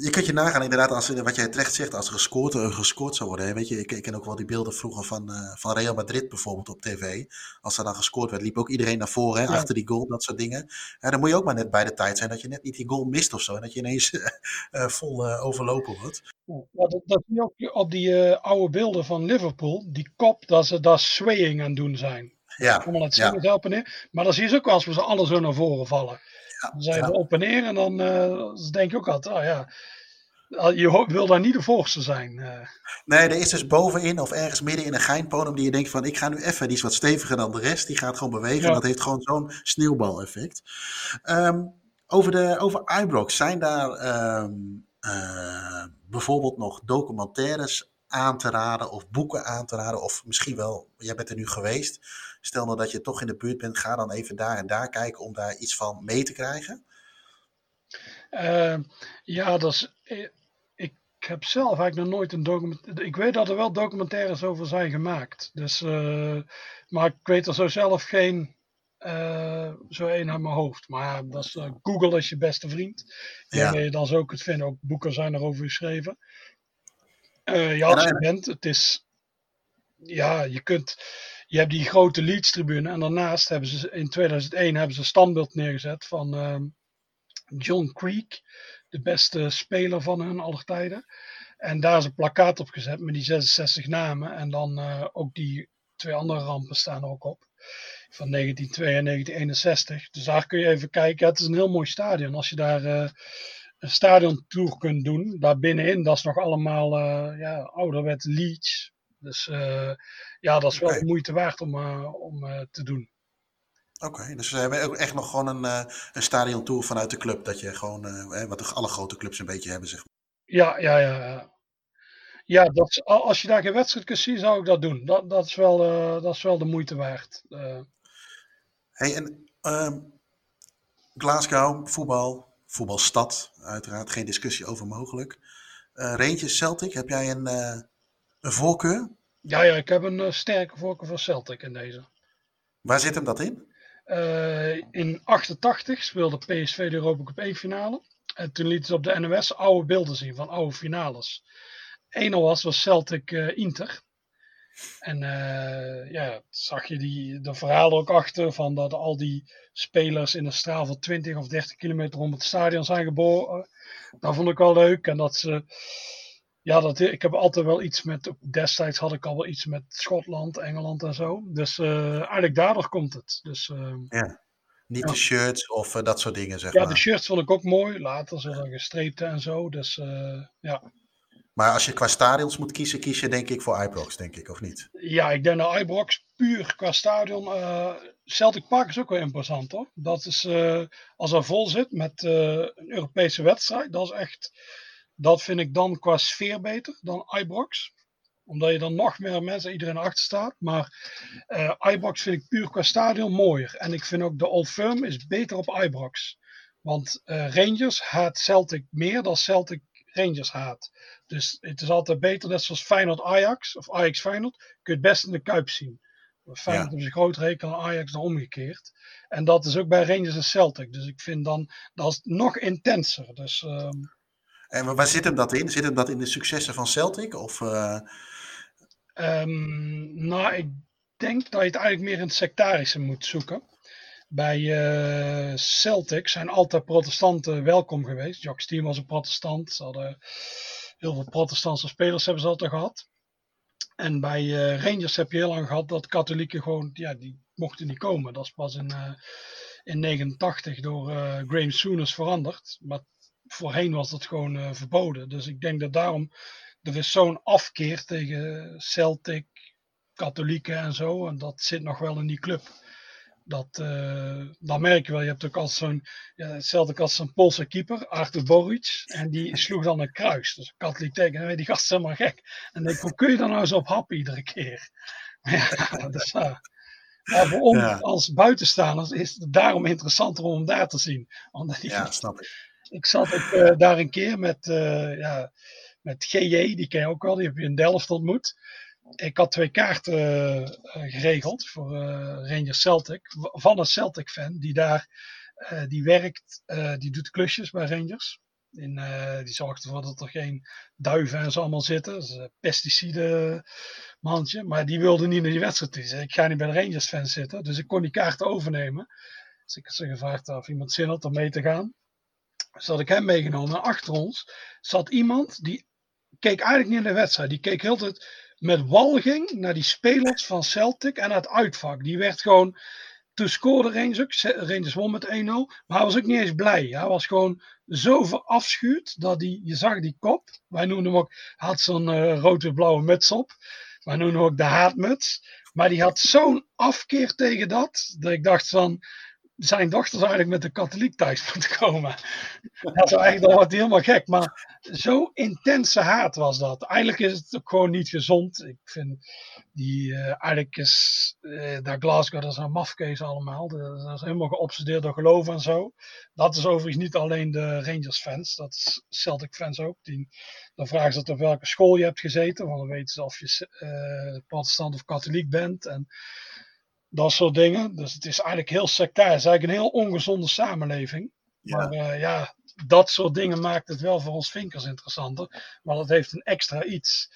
Je kunt je nagaan, inderdaad, als, wat jij terecht zegt, als er gescoord, eh, gescoord zou worden. Hè, weet je, ik, ik ken ook wel die beelden vroeger van, eh, van Real Madrid bijvoorbeeld op tv. Als er dan gescoord werd, liep ook iedereen naar voren, hè, Ja. achter die goal, dat soort dingen. Ja, dan moet je ook maar net bij de tijd zijn dat je net niet die goal mist of zo. En dat je ineens eh, vol eh, overlopen wordt. Ja, dat, dat zie je ook op die eh, oude beelden van Liverpool, die kop, dat ze daar swaying aan doen zijn. Ja, Allemaal het ja. zingen op en neer. Maar dan zie je ook als we ze alle zo naar voren vallen. Dan zijn ja. ze op en neer en dan eh, denk je ook altijd, oh ja, je wil daar niet de voorste zijn. eh. Nee, er is dus bovenin of ergens midden in een geinpodium die je denkt van ik ga nu even, die is wat steviger dan de rest, die gaat gewoon bewegen. Ja. En dat heeft gewoon zo'n sneeuwbaleffect. Ehm, over, de, over Ibrox, zijn daar ehm, eh, bijvoorbeeld nog documentaires aan te raden of boeken aan te raden? Of misschien wel, jij bent er nu geweest. Stel nou dat je toch in de buurt bent, ga dan even daar en daar kijken om daar iets van mee te krijgen. Eh, ja, dat is, eh, ik heb zelf eigenlijk nog nooit een documentaire. Ik weet dat er wel documentaires over zijn gemaakt. Dus, eh, maar ik weet er zo zelf geen. eh, zo één uit mijn hoofd. Maar dat is, Google is je beste vriend. Ja. dat je dan zo kunt vinden. Ook boeken zijn erover geschreven. Ja, als En, je bent, het is. Ja, je kunt. Je hebt die grote Leeds-tribune. En daarnaast hebben ze in 2001 hebben ze een standbeeld neergezet van ehm, John Creek. De beste speler van hun aller tijden. En daar is een plakkaat op gezet met die 66 namen. En dan eh, ook die twee andere rampen staan er ook op. Van 1902 en 1961. Dus daar kun je even kijken. Het is een heel mooi stadion. Als je daar eh, een stadiontour kunt doen. Daar binnenin, dat is nog allemaal eh ja, ouderwet Leeds. Dus eh, ja, dat is wel de moeite waard om, eh, om eh, te doen. Oké, dus we hebben ook echt nog gewoon een, een stadiontour vanuit de club. Dat je gewoon, wat alle grote clubs een beetje hebben, zeg maar. Ja, ja, ja. ja. Ja, dat als je daar geen wedstrijd kunt zien, zou ik dat doen. Dat, dat, is, wel, dat is wel de moeite waard. Hey, en ehm, Glasgow, voetbal, voetbalstad, uiteraard geen discussie over mogelijk. Rangers, Celtic, heb jij een, een voorkeur? ja, ja, ik heb een eh, sterke voorkeur voor Celtic in deze. Waar zit hem dat in? Eh, in 88 speelde PSV de Europa Cup 1 finale. En toen lieten ze op de NOS oude beelden zien van oude finales. 1 was, was Celtic eh, Inter. En ja, zag je die, de verhalen ook achter van dat al die spelers in een straal van 20 of 30 kilometer rond het stadion zijn geboren. Dat vond ik wel leuk. En dat ze, ja, dat, ik heb altijd wel iets met, destijds had ik al wel iets met Schotland, Engeland en zo. Dus eh, eigenlijk daardoor komt het. Dus eh, Ja. Niet Ja. de shirts of eh, dat soort dingen, zeg ja, maar. de shirts vond ik ook mooi. Later zo dan gestreepte en zo. Dus ja. Maar als je qua stadions moet kiezen, kies je denk ik voor Ibrox, denk ik, of niet? ja, ik denk dat Ibrox puur qua stadion. Celtic Park is ook wel imposant hoor. Dat is als er vol zit met een Europese wedstrijd. Dat is echt. Dat vind ik dan qua sfeer beter dan Ibrox. Omdat je dan nog meer mensen, iedereen achter staat. Maar eh Ibrox vind ik puur qua stadion mooier. En ik vind ook de Old Firm is beter op Ibrox. Want eh, Rangers haat Celtic meer dan Celtic Rangers haat. Dus het is altijd beter, net zoals Feyenoord Ajax of Ajax Feyenoord, kun je het best in de Kuip zien. Feyenoord Ja. op zich groter hekel aan Ajax dan omgekeerd. En dat is ook bij Rangers en Celtic. Dus ik vind dan, dat is nog intenser. Dus ehm, En waar- zit hem dat in? Zit hem dat in de successen van Celtic? Of, eh, Ehm, nou, ik denk dat je het eigenlijk meer in het sectarische moet zoeken. Bij eh, Celtic zijn altijd protestanten welkom geweest. Jock Steam was een protestant. Ze hadden heel veel protestantse spelers hebben ze altijd gehad. En bij eh, Rangers heb je heel lang gehad dat katholieken gewoon, ja, die mochten niet komen. Dat is pas in, eh in 89 door eh Graham Souness veranderd. Maar voorheen was dat gewoon verboden. Dus ik denk dat daarom er is zo'n afkeer tegen Celtic, katholieken en zo. En dat zit nog wel in die club. Dat, uh, dat merk je wel. Je hebt ook als zo'n, ja, hetzelfde als een Poolse keeper, Arthur Boric. En die sloeg dan een kruis. Dus katholiek teken. En die gast is helemaal gek. En denk hoe kun je dan nou zo op happen iedere keer? ja, dat is waar. Maar voor ons als buitenstaanders is het daarom interessanter om hem daar te zien. Omdat die, ja, snap ik. Ik zat ook uh, daar een keer met, uh, ja, met GJ, die ken je ook wel, die heb je in Delft ontmoet ik had twee kaarten uh, geregeld voor Rangers Celtic. Van een Celtic fan die daar die werkt, die doet klusjes bij Rangers. In, die zorgt ervoor dat er geen duiven en zo allemaal zitten. Dat is een pesticide mandje. Maar die wilde niet naar die wedstrijd. Die ik ga niet bij de Rangers fans zitten. Dus ik kon die kaarten overnemen. Dus ik had ze gevraagd of iemand zin had om mee te gaan. Dus had ik hem meegenomen. En achter ons zat iemand die keek eigenlijk niet naar de wedstrijd. Die keek heel tijd met walging naar die spelers van Celtic en het uitvak. Die werd gewoon. Toen scoorde Rangers ook. Rangers won met 1-0. Maar hij was ook niet eens blij. Hij was gewoon zo verafschuwd dat hij, je zag die kop. Wij noemen hem ook. Had zo'n uh, rode-blauwe muts op. Wij noemen hem ook de haatmuts. Maar die had zo'n afkeer tegen dat. Dat ik dacht van zijn dochter zou eigenlijk met de katholiek thuis moeten komen. Dat zou eigenlijk, dan wordt helemaal gek. Maar zo intense haat was dat. Eigenlijk is het ook gewoon niet gezond. Ik vind die, uh, eigenlijk is uh, daar Glasgow, dat is een mafkees allemaal. Dat is helemaal geobsedeerd door geloof en zo. Dat is overigens niet alleen de Rangers fans, dat is Celtic fans ook. Die, dan vragen ze op welke school je hebt gezeten, want dan weten ze of je uh, protestant of katholiek bent. En dat soort dingen. Dus het is eigenlijk heel sectair. Het is eigenlijk een heel ongezonde samenleving. Ja. Maar uh, ja, dat soort dingen maakt het wel voor ons vinkers interessanter. Maar dat heeft een extra iets.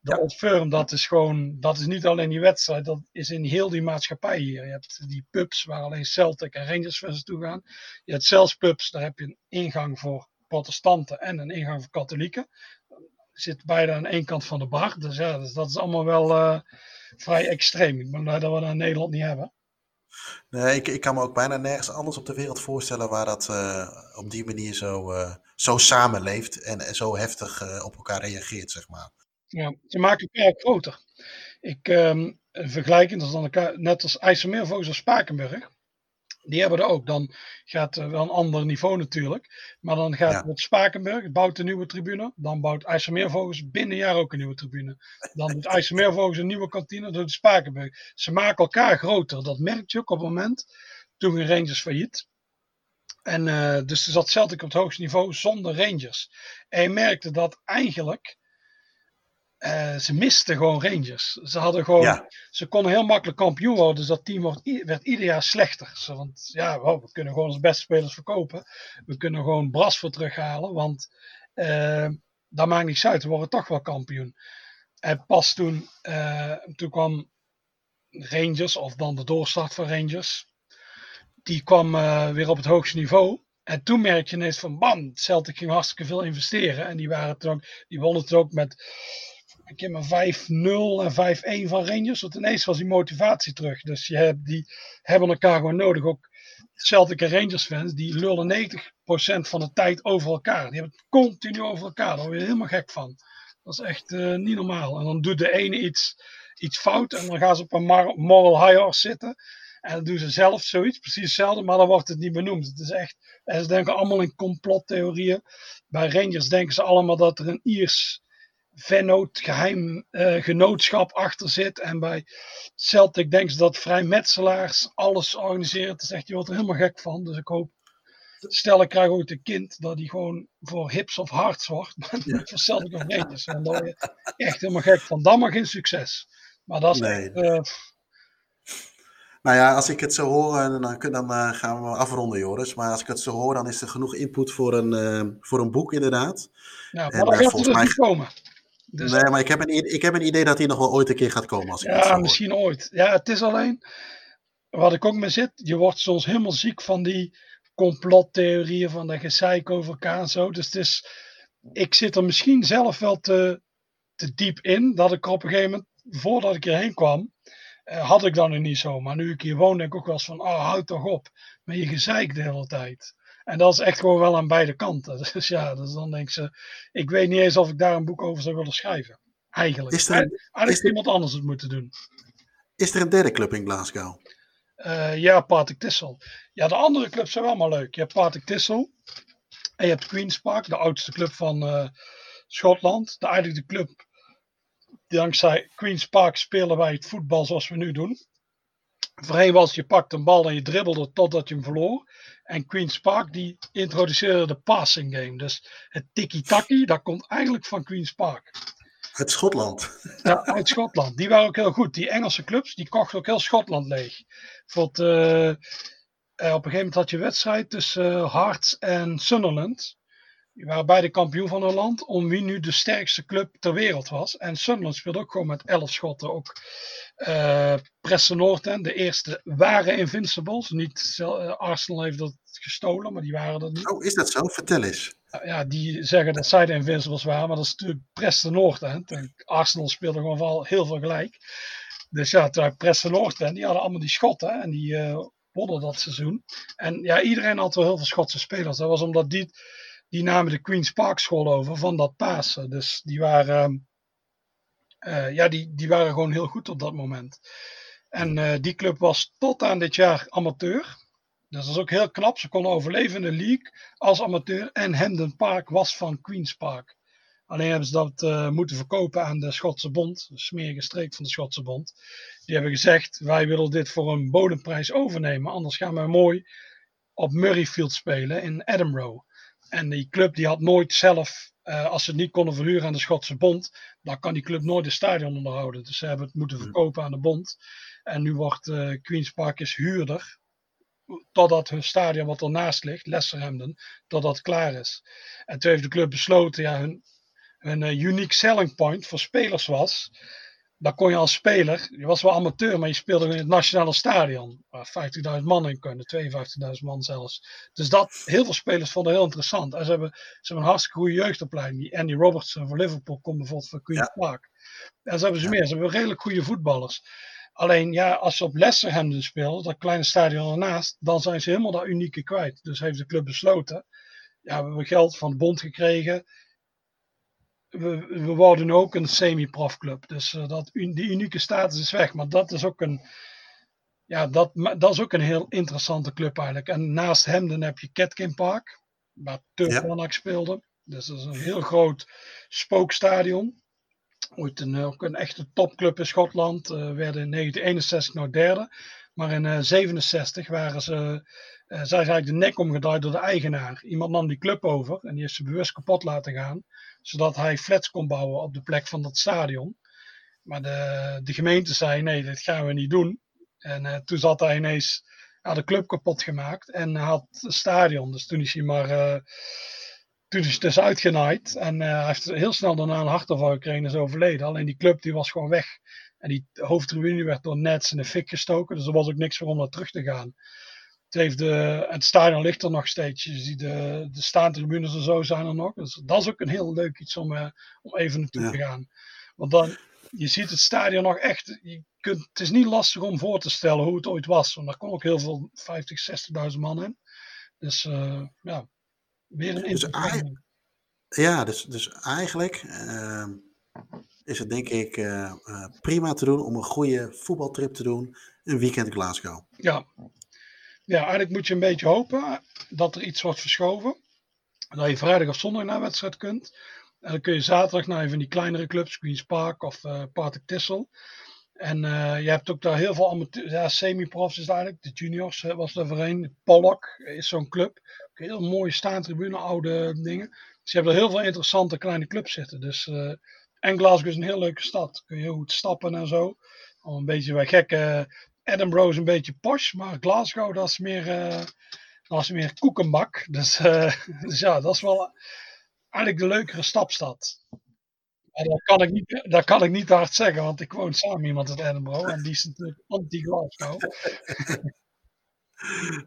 De ja. Dat is gewoon, dat is niet alleen die wedstrijd, dat is in heel die maatschappij hier. Je hebt die pubs waar alleen Celtic en Rangers fans toe gaan. Je hebt zelfs pubs, daar heb je een ingang voor protestanten en een ingang voor katholieken. Zit beide aan één kant van de bar. Dus ja, dus dat is allemaal wel... Uh, vrij extreem. Ik ben blij dat we dat in Nederland niet hebben. Nee, ik, ik kan me ook bijna nergens anders op de wereld voorstellen waar dat uh, op die manier zo, uh, zo samenleeft en, en zo heftig uh, op elkaar reageert, zeg maar. Ja, ze maken elkaar groter. Ik um, vergelijk het dan elkaar, net als IJsselmeervogels of Spakenburg. Die hebben er ook. Dan gaat er wel een ander niveau natuurlijk. Maar dan gaat ja. het Spakenburg, bouwt een nieuwe tribune. Dan bouwt IJsselmeervogels binnen een jaar ook een nieuwe tribune. Dan doet IJsselmeervogels een nieuwe kantine, dan doet Spakenburg. Ze maken elkaar groter. Dat merk je ook op het moment. Toen ging Rangers failliet. En uh, dus zat Celtic op het hoogste niveau zonder Rangers. En je merkte dat eigenlijk uh, ze misten gewoon Rangers. Ze hadden gewoon, ja. ze konden heel makkelijk kampioen worden, dus dat team wordt, werd ieder jaar slechter. Zo, want ja, wow, we kunnen gewoon onze beste spelers verkopen. We kunnen gewoon Bras voor terughalen, want uh, dat maakt niks uit, we worden toch wel kampioen. En pas toen, uh, toen kwam Rangers, of dan de doorstart van Rangers, die kwam weer op het hoogste niveau. En toen merk je ineens van bam, Celtic ging hartstikke veel investeren. En die, waren toen ook, die wonnen het ook met ik heb maar 5-0 en 5-1 van Rangers. Want ineens was die motivatie terug. Dus je hebt, die hebben elkaar gewoon nodig. Ook Celtic Rangers fans, die lullen 90% van de tijd over elkaar. Die hebben het continu over elkaar. Daar word je helemaal gek van. Dat is echt uh, niet normaal. En dan doet de ene iets, iets fout en dan gaan ze op een moral high horse zitten. En dan doen ze zelf zoiets, precies hetzelfde, maar dan wordt het niet benoemd. Het is echt, en ze denken allemaal in complottheorieën. Bij Rangers denken ze allemaal dat er een Iers vennoot, geheim uh, genootschap achter zit. En bij Celtic denken ze dat vrijmetselaars alles organiseren. Het is echt, je wordt er helemaal gek van. Dus ik hoop, stel ik krijg ooit een kind, dat hij gewoon voor hips of harts wordt. Maar ja. voor Celtic of Rangers. En word je echt helemaal gek van. Dan maar geen succes. Maar dat is nee. echt, uh, nou ja, als ik het zo hoor, dan, dan uh, gaan we afronden, Joris. Maar als ik het zo hoor, dan is er genoeg input voor een, uh, voor een boek, inderdaad. Ja, maar en, dan gaat dus mij... komen. Dus nee, maar ik heb, een, ik heb een idee dat hij nog wel ooit een keer gaat komen. Als ik ja, misschien ooit. Ja, het is alleen, wat ik ook mee zit, je wordt soms helemaal ziek van die complottheorieën, van dat gezeik over elkaar en zo. Dus het is, ik zit er misschien zelf wel te, te diep in, dat ik op een gegeven moment, voordat ik hierheen kwam, eh, had ik dan nu niet zo. Maar nu ik hier woon, denk ik ook wel eens van, oh, houd toch op met je gezeik de hele tijd. En dat is echt gewoon wel aan beide kanten. Dus ja, dus dan denk ze, ik weet niet eens of ik daar een boek over zou willen schrijven. Eigenlijk. Is er, Eigenlijk is iemand anders het moeten doen. Is er een derde club in Glasgow? Uh, ja, Partick Tissel. Ja, de andere clubs zijn wel maar leuk. Je hebt Partick Tissel. En je hebt Queen's Park, de oudste club van uh, Schotland. De, eigenlijk de club, dankzij Queen's Park spelen wij het voetbal zoals we nu doen. Voorheen was je pakt een bal en je dribbelde totdat je hem verloor. En Queen's Park die introduceerde de passing game. Dus het tiki-taki, dat komt eigenlijk van Queen's Park. Uit Schotland. Ja, uit Schotland. Die waren ook heel goed. Die Engelse clubs, die kochten ook heel Schotland leeg. Bijvoorbeeld, uh, op een gegeven moment had je een wedstrijd tussen uh, Hearts en Sunderland. Die waren beide kampioen van hun land. Om wie nu de sterkste club ter wereld was. En Sunderland speelde ook gewoon met elf schotten. Ook uh, Preston North End, de eerste, waren Invincibles. Niet, Arsenal heeft dat gestolen, maar die waren dat niet. Oh, is dat zo? Vertel eens ja, die zeggen dat zij de Invincibles waren, maar dat is natuurlijk Preston North End. En Arsenal speelde gewoon wel heel veel gelijk. Dus ja, toen Preston North End, die hadden allemaal die schotten en die uh, wonnen dat seizoen. En ja, iedereen had wel heel veel Schotse spelers. Dat was omdat die, die namen de Queen's Park School over van dat Pasen. Dus die waren, uh, ja, die, die waren gewoon heel goed op dat moment. En uh, die club was tot aan dit jaar amateur. Dus dat is ook heel knap. Ze konden overleven in de league als amateur. En Hendon Park was van Queen's Park. Alleen hebben ze dat uh, moeten verkopen aan de Schotse Bond, de smerige streek van de Schotse Bond. Die hebben gezegd: wij willen dit voor een bodemprijs overnemen. Anders gaan we mooi op Murrayfield spelen in Edinburgh. En die club die had nooit zelf, uh, als ze het niet konden verhuren aan de Schotse Bond, dan kan die club nooit een stadion onderhouden. Dus ze hebben het moeten verkopen aan de Bond. En nu wordt uh, Queen's Park is huurder totdat hun stadion wat ernaast ligt, Lesserhamden, totdat klaar is. En toen heeft de club besloten, ja, hun, hun uh, unique selling point voor spelers was, daar kon je als speler, je was wel amateur, maar je speelde in het nationale stadion, waar 50.000 man in kunnen, 52.000 man zelfs. Dus dat, heel veel spelers vonden heel interessant. En ze hebben, ze hebben een hartstikke goede jeugdopleiding. Die Andy Robertson van Liverpool komt bijvoorbeeld van Queen's ja. Park. En ze hebben ze meer, ze hebben redelijk goede voetballers. Alleen ja, als ze op Lesserhamden spelen, dat kleine stadion ernaast, dan zijn ze helemaal dat unieke kwijt. Dus heeft de club besloten, ja, we hebben geld van de bond gekregen. We, we worden ook een semi-profclub. Dus uh, dat, die unieke status is weg. Maar dat is ook een, ja, dat, dat is ook een heel interessante club eigenlijk. En naast Hemden heb je Ketkin Park, waar Turk ja. speelde. Dus dat is een heel groot spookstadion ooit een, ook een echte topclub in Schotland. Uh, werden in 1961 nog derde. Maar in 1967 uh, waren ze, uh, zijn ze eigenlijk de nek omgedraaid door de eigenaar. Iemand nam die club over en die heeft ze bewust kapot laten gaan. Zodat hij flats kon bouwen op de plek van dat stadion. Maar de, de gemeente zei nee, dit gaan we niet doen. En toen zat hij ineens ja, de club kapot gemaakt en had het stadion. Dus toen is hij maar toen is het dus uitgenaaid. En uh, hij heeft heel snel daarna een hartaanval gekregen en is overleden. Alleen die club die was gewoon weg. En die hoofdtribune werd door nets in de fik gestoken. Dus er was ook niks voor om naar terug te gaan. Het, heeft de, het stadion ligt er nog steeds. Je ziet de, de staantribunes en zo zijn er nog. Dus dat is ook een heel leuk iets om, uh, om even naartoe ja. te gaan. Want dan, je ziet het stadion nog echt. Je kunt, het is niet lastig om voor te stellen hoe het ooit was. Want daar kon ook heel veel 50, 60.000 man in. Dus uh, ja, Weer een dus Ja, dus, dus eigenlijk uh, is het denk ik uh, prima te doen om een goede voetbaltrip te doen. Een weekend Glasgow. Ja. Ja, eigenlijk moet je een beetje hopen dat er iets wordt verschoven. Dat je vrijdag of zondag naar wedstrijd kunt. En dan kun je zaterdag naar een van die kleinere clubs, Queen's Park of uh, Partick Tissel. En uh, je hebt ook daar heel veel amateur, ja, semi-profs is eigenlijk. De juniors was er voor een. Pollock is zo'n club heel mooie staantribune, oude dingen. Dus je hebt er heel veel interessante kleine clubs zitten. Dus, uh, en Glasgow is een heel leuke stad. Kun je heel goed stappen en zo. Al een beetje bij gekke. Edinburgh is een beetje posh, maar Glasgow dat is meer, uh, dat is meer koekenbak. Dus, uh, dus ja, dat is wel eigenlijk de leukere stapstad. Maar dat kan, ik niet, dat kan ik niet hard zeggen, want ik woon samen iemand in Edinburgh en die is natuurlijk anti-Glasgow.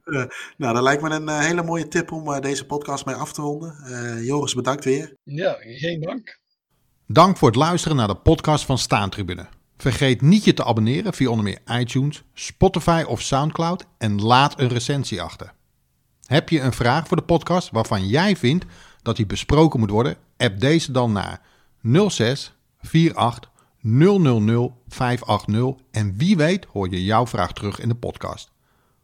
Uh, nou, dat lijkt me een uh, hele mooie tip om uh, deze podcast mee af te ronden. Joris, bedankt weer. Ja, geen dank. Dank voor het luisteren naar de podcast van Staantribune. Vergeet niet je te abonneren via onder meer iTunes, Spotify of Soundcloud en laat een recensie achter. Heb je een vraag voor de podcast waarvan jij vindt dat die besproken moet worden? App deze dan naar 06 48 000 580 en wie weet hoor je jouw vraag terug in de podcast.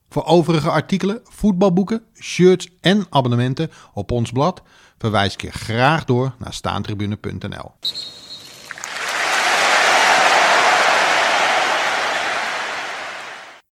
Voor overige artikelen, voetbalboeken, shirts en abonnementen op ons blad verwijs ik je graag door naar staantribune.nl.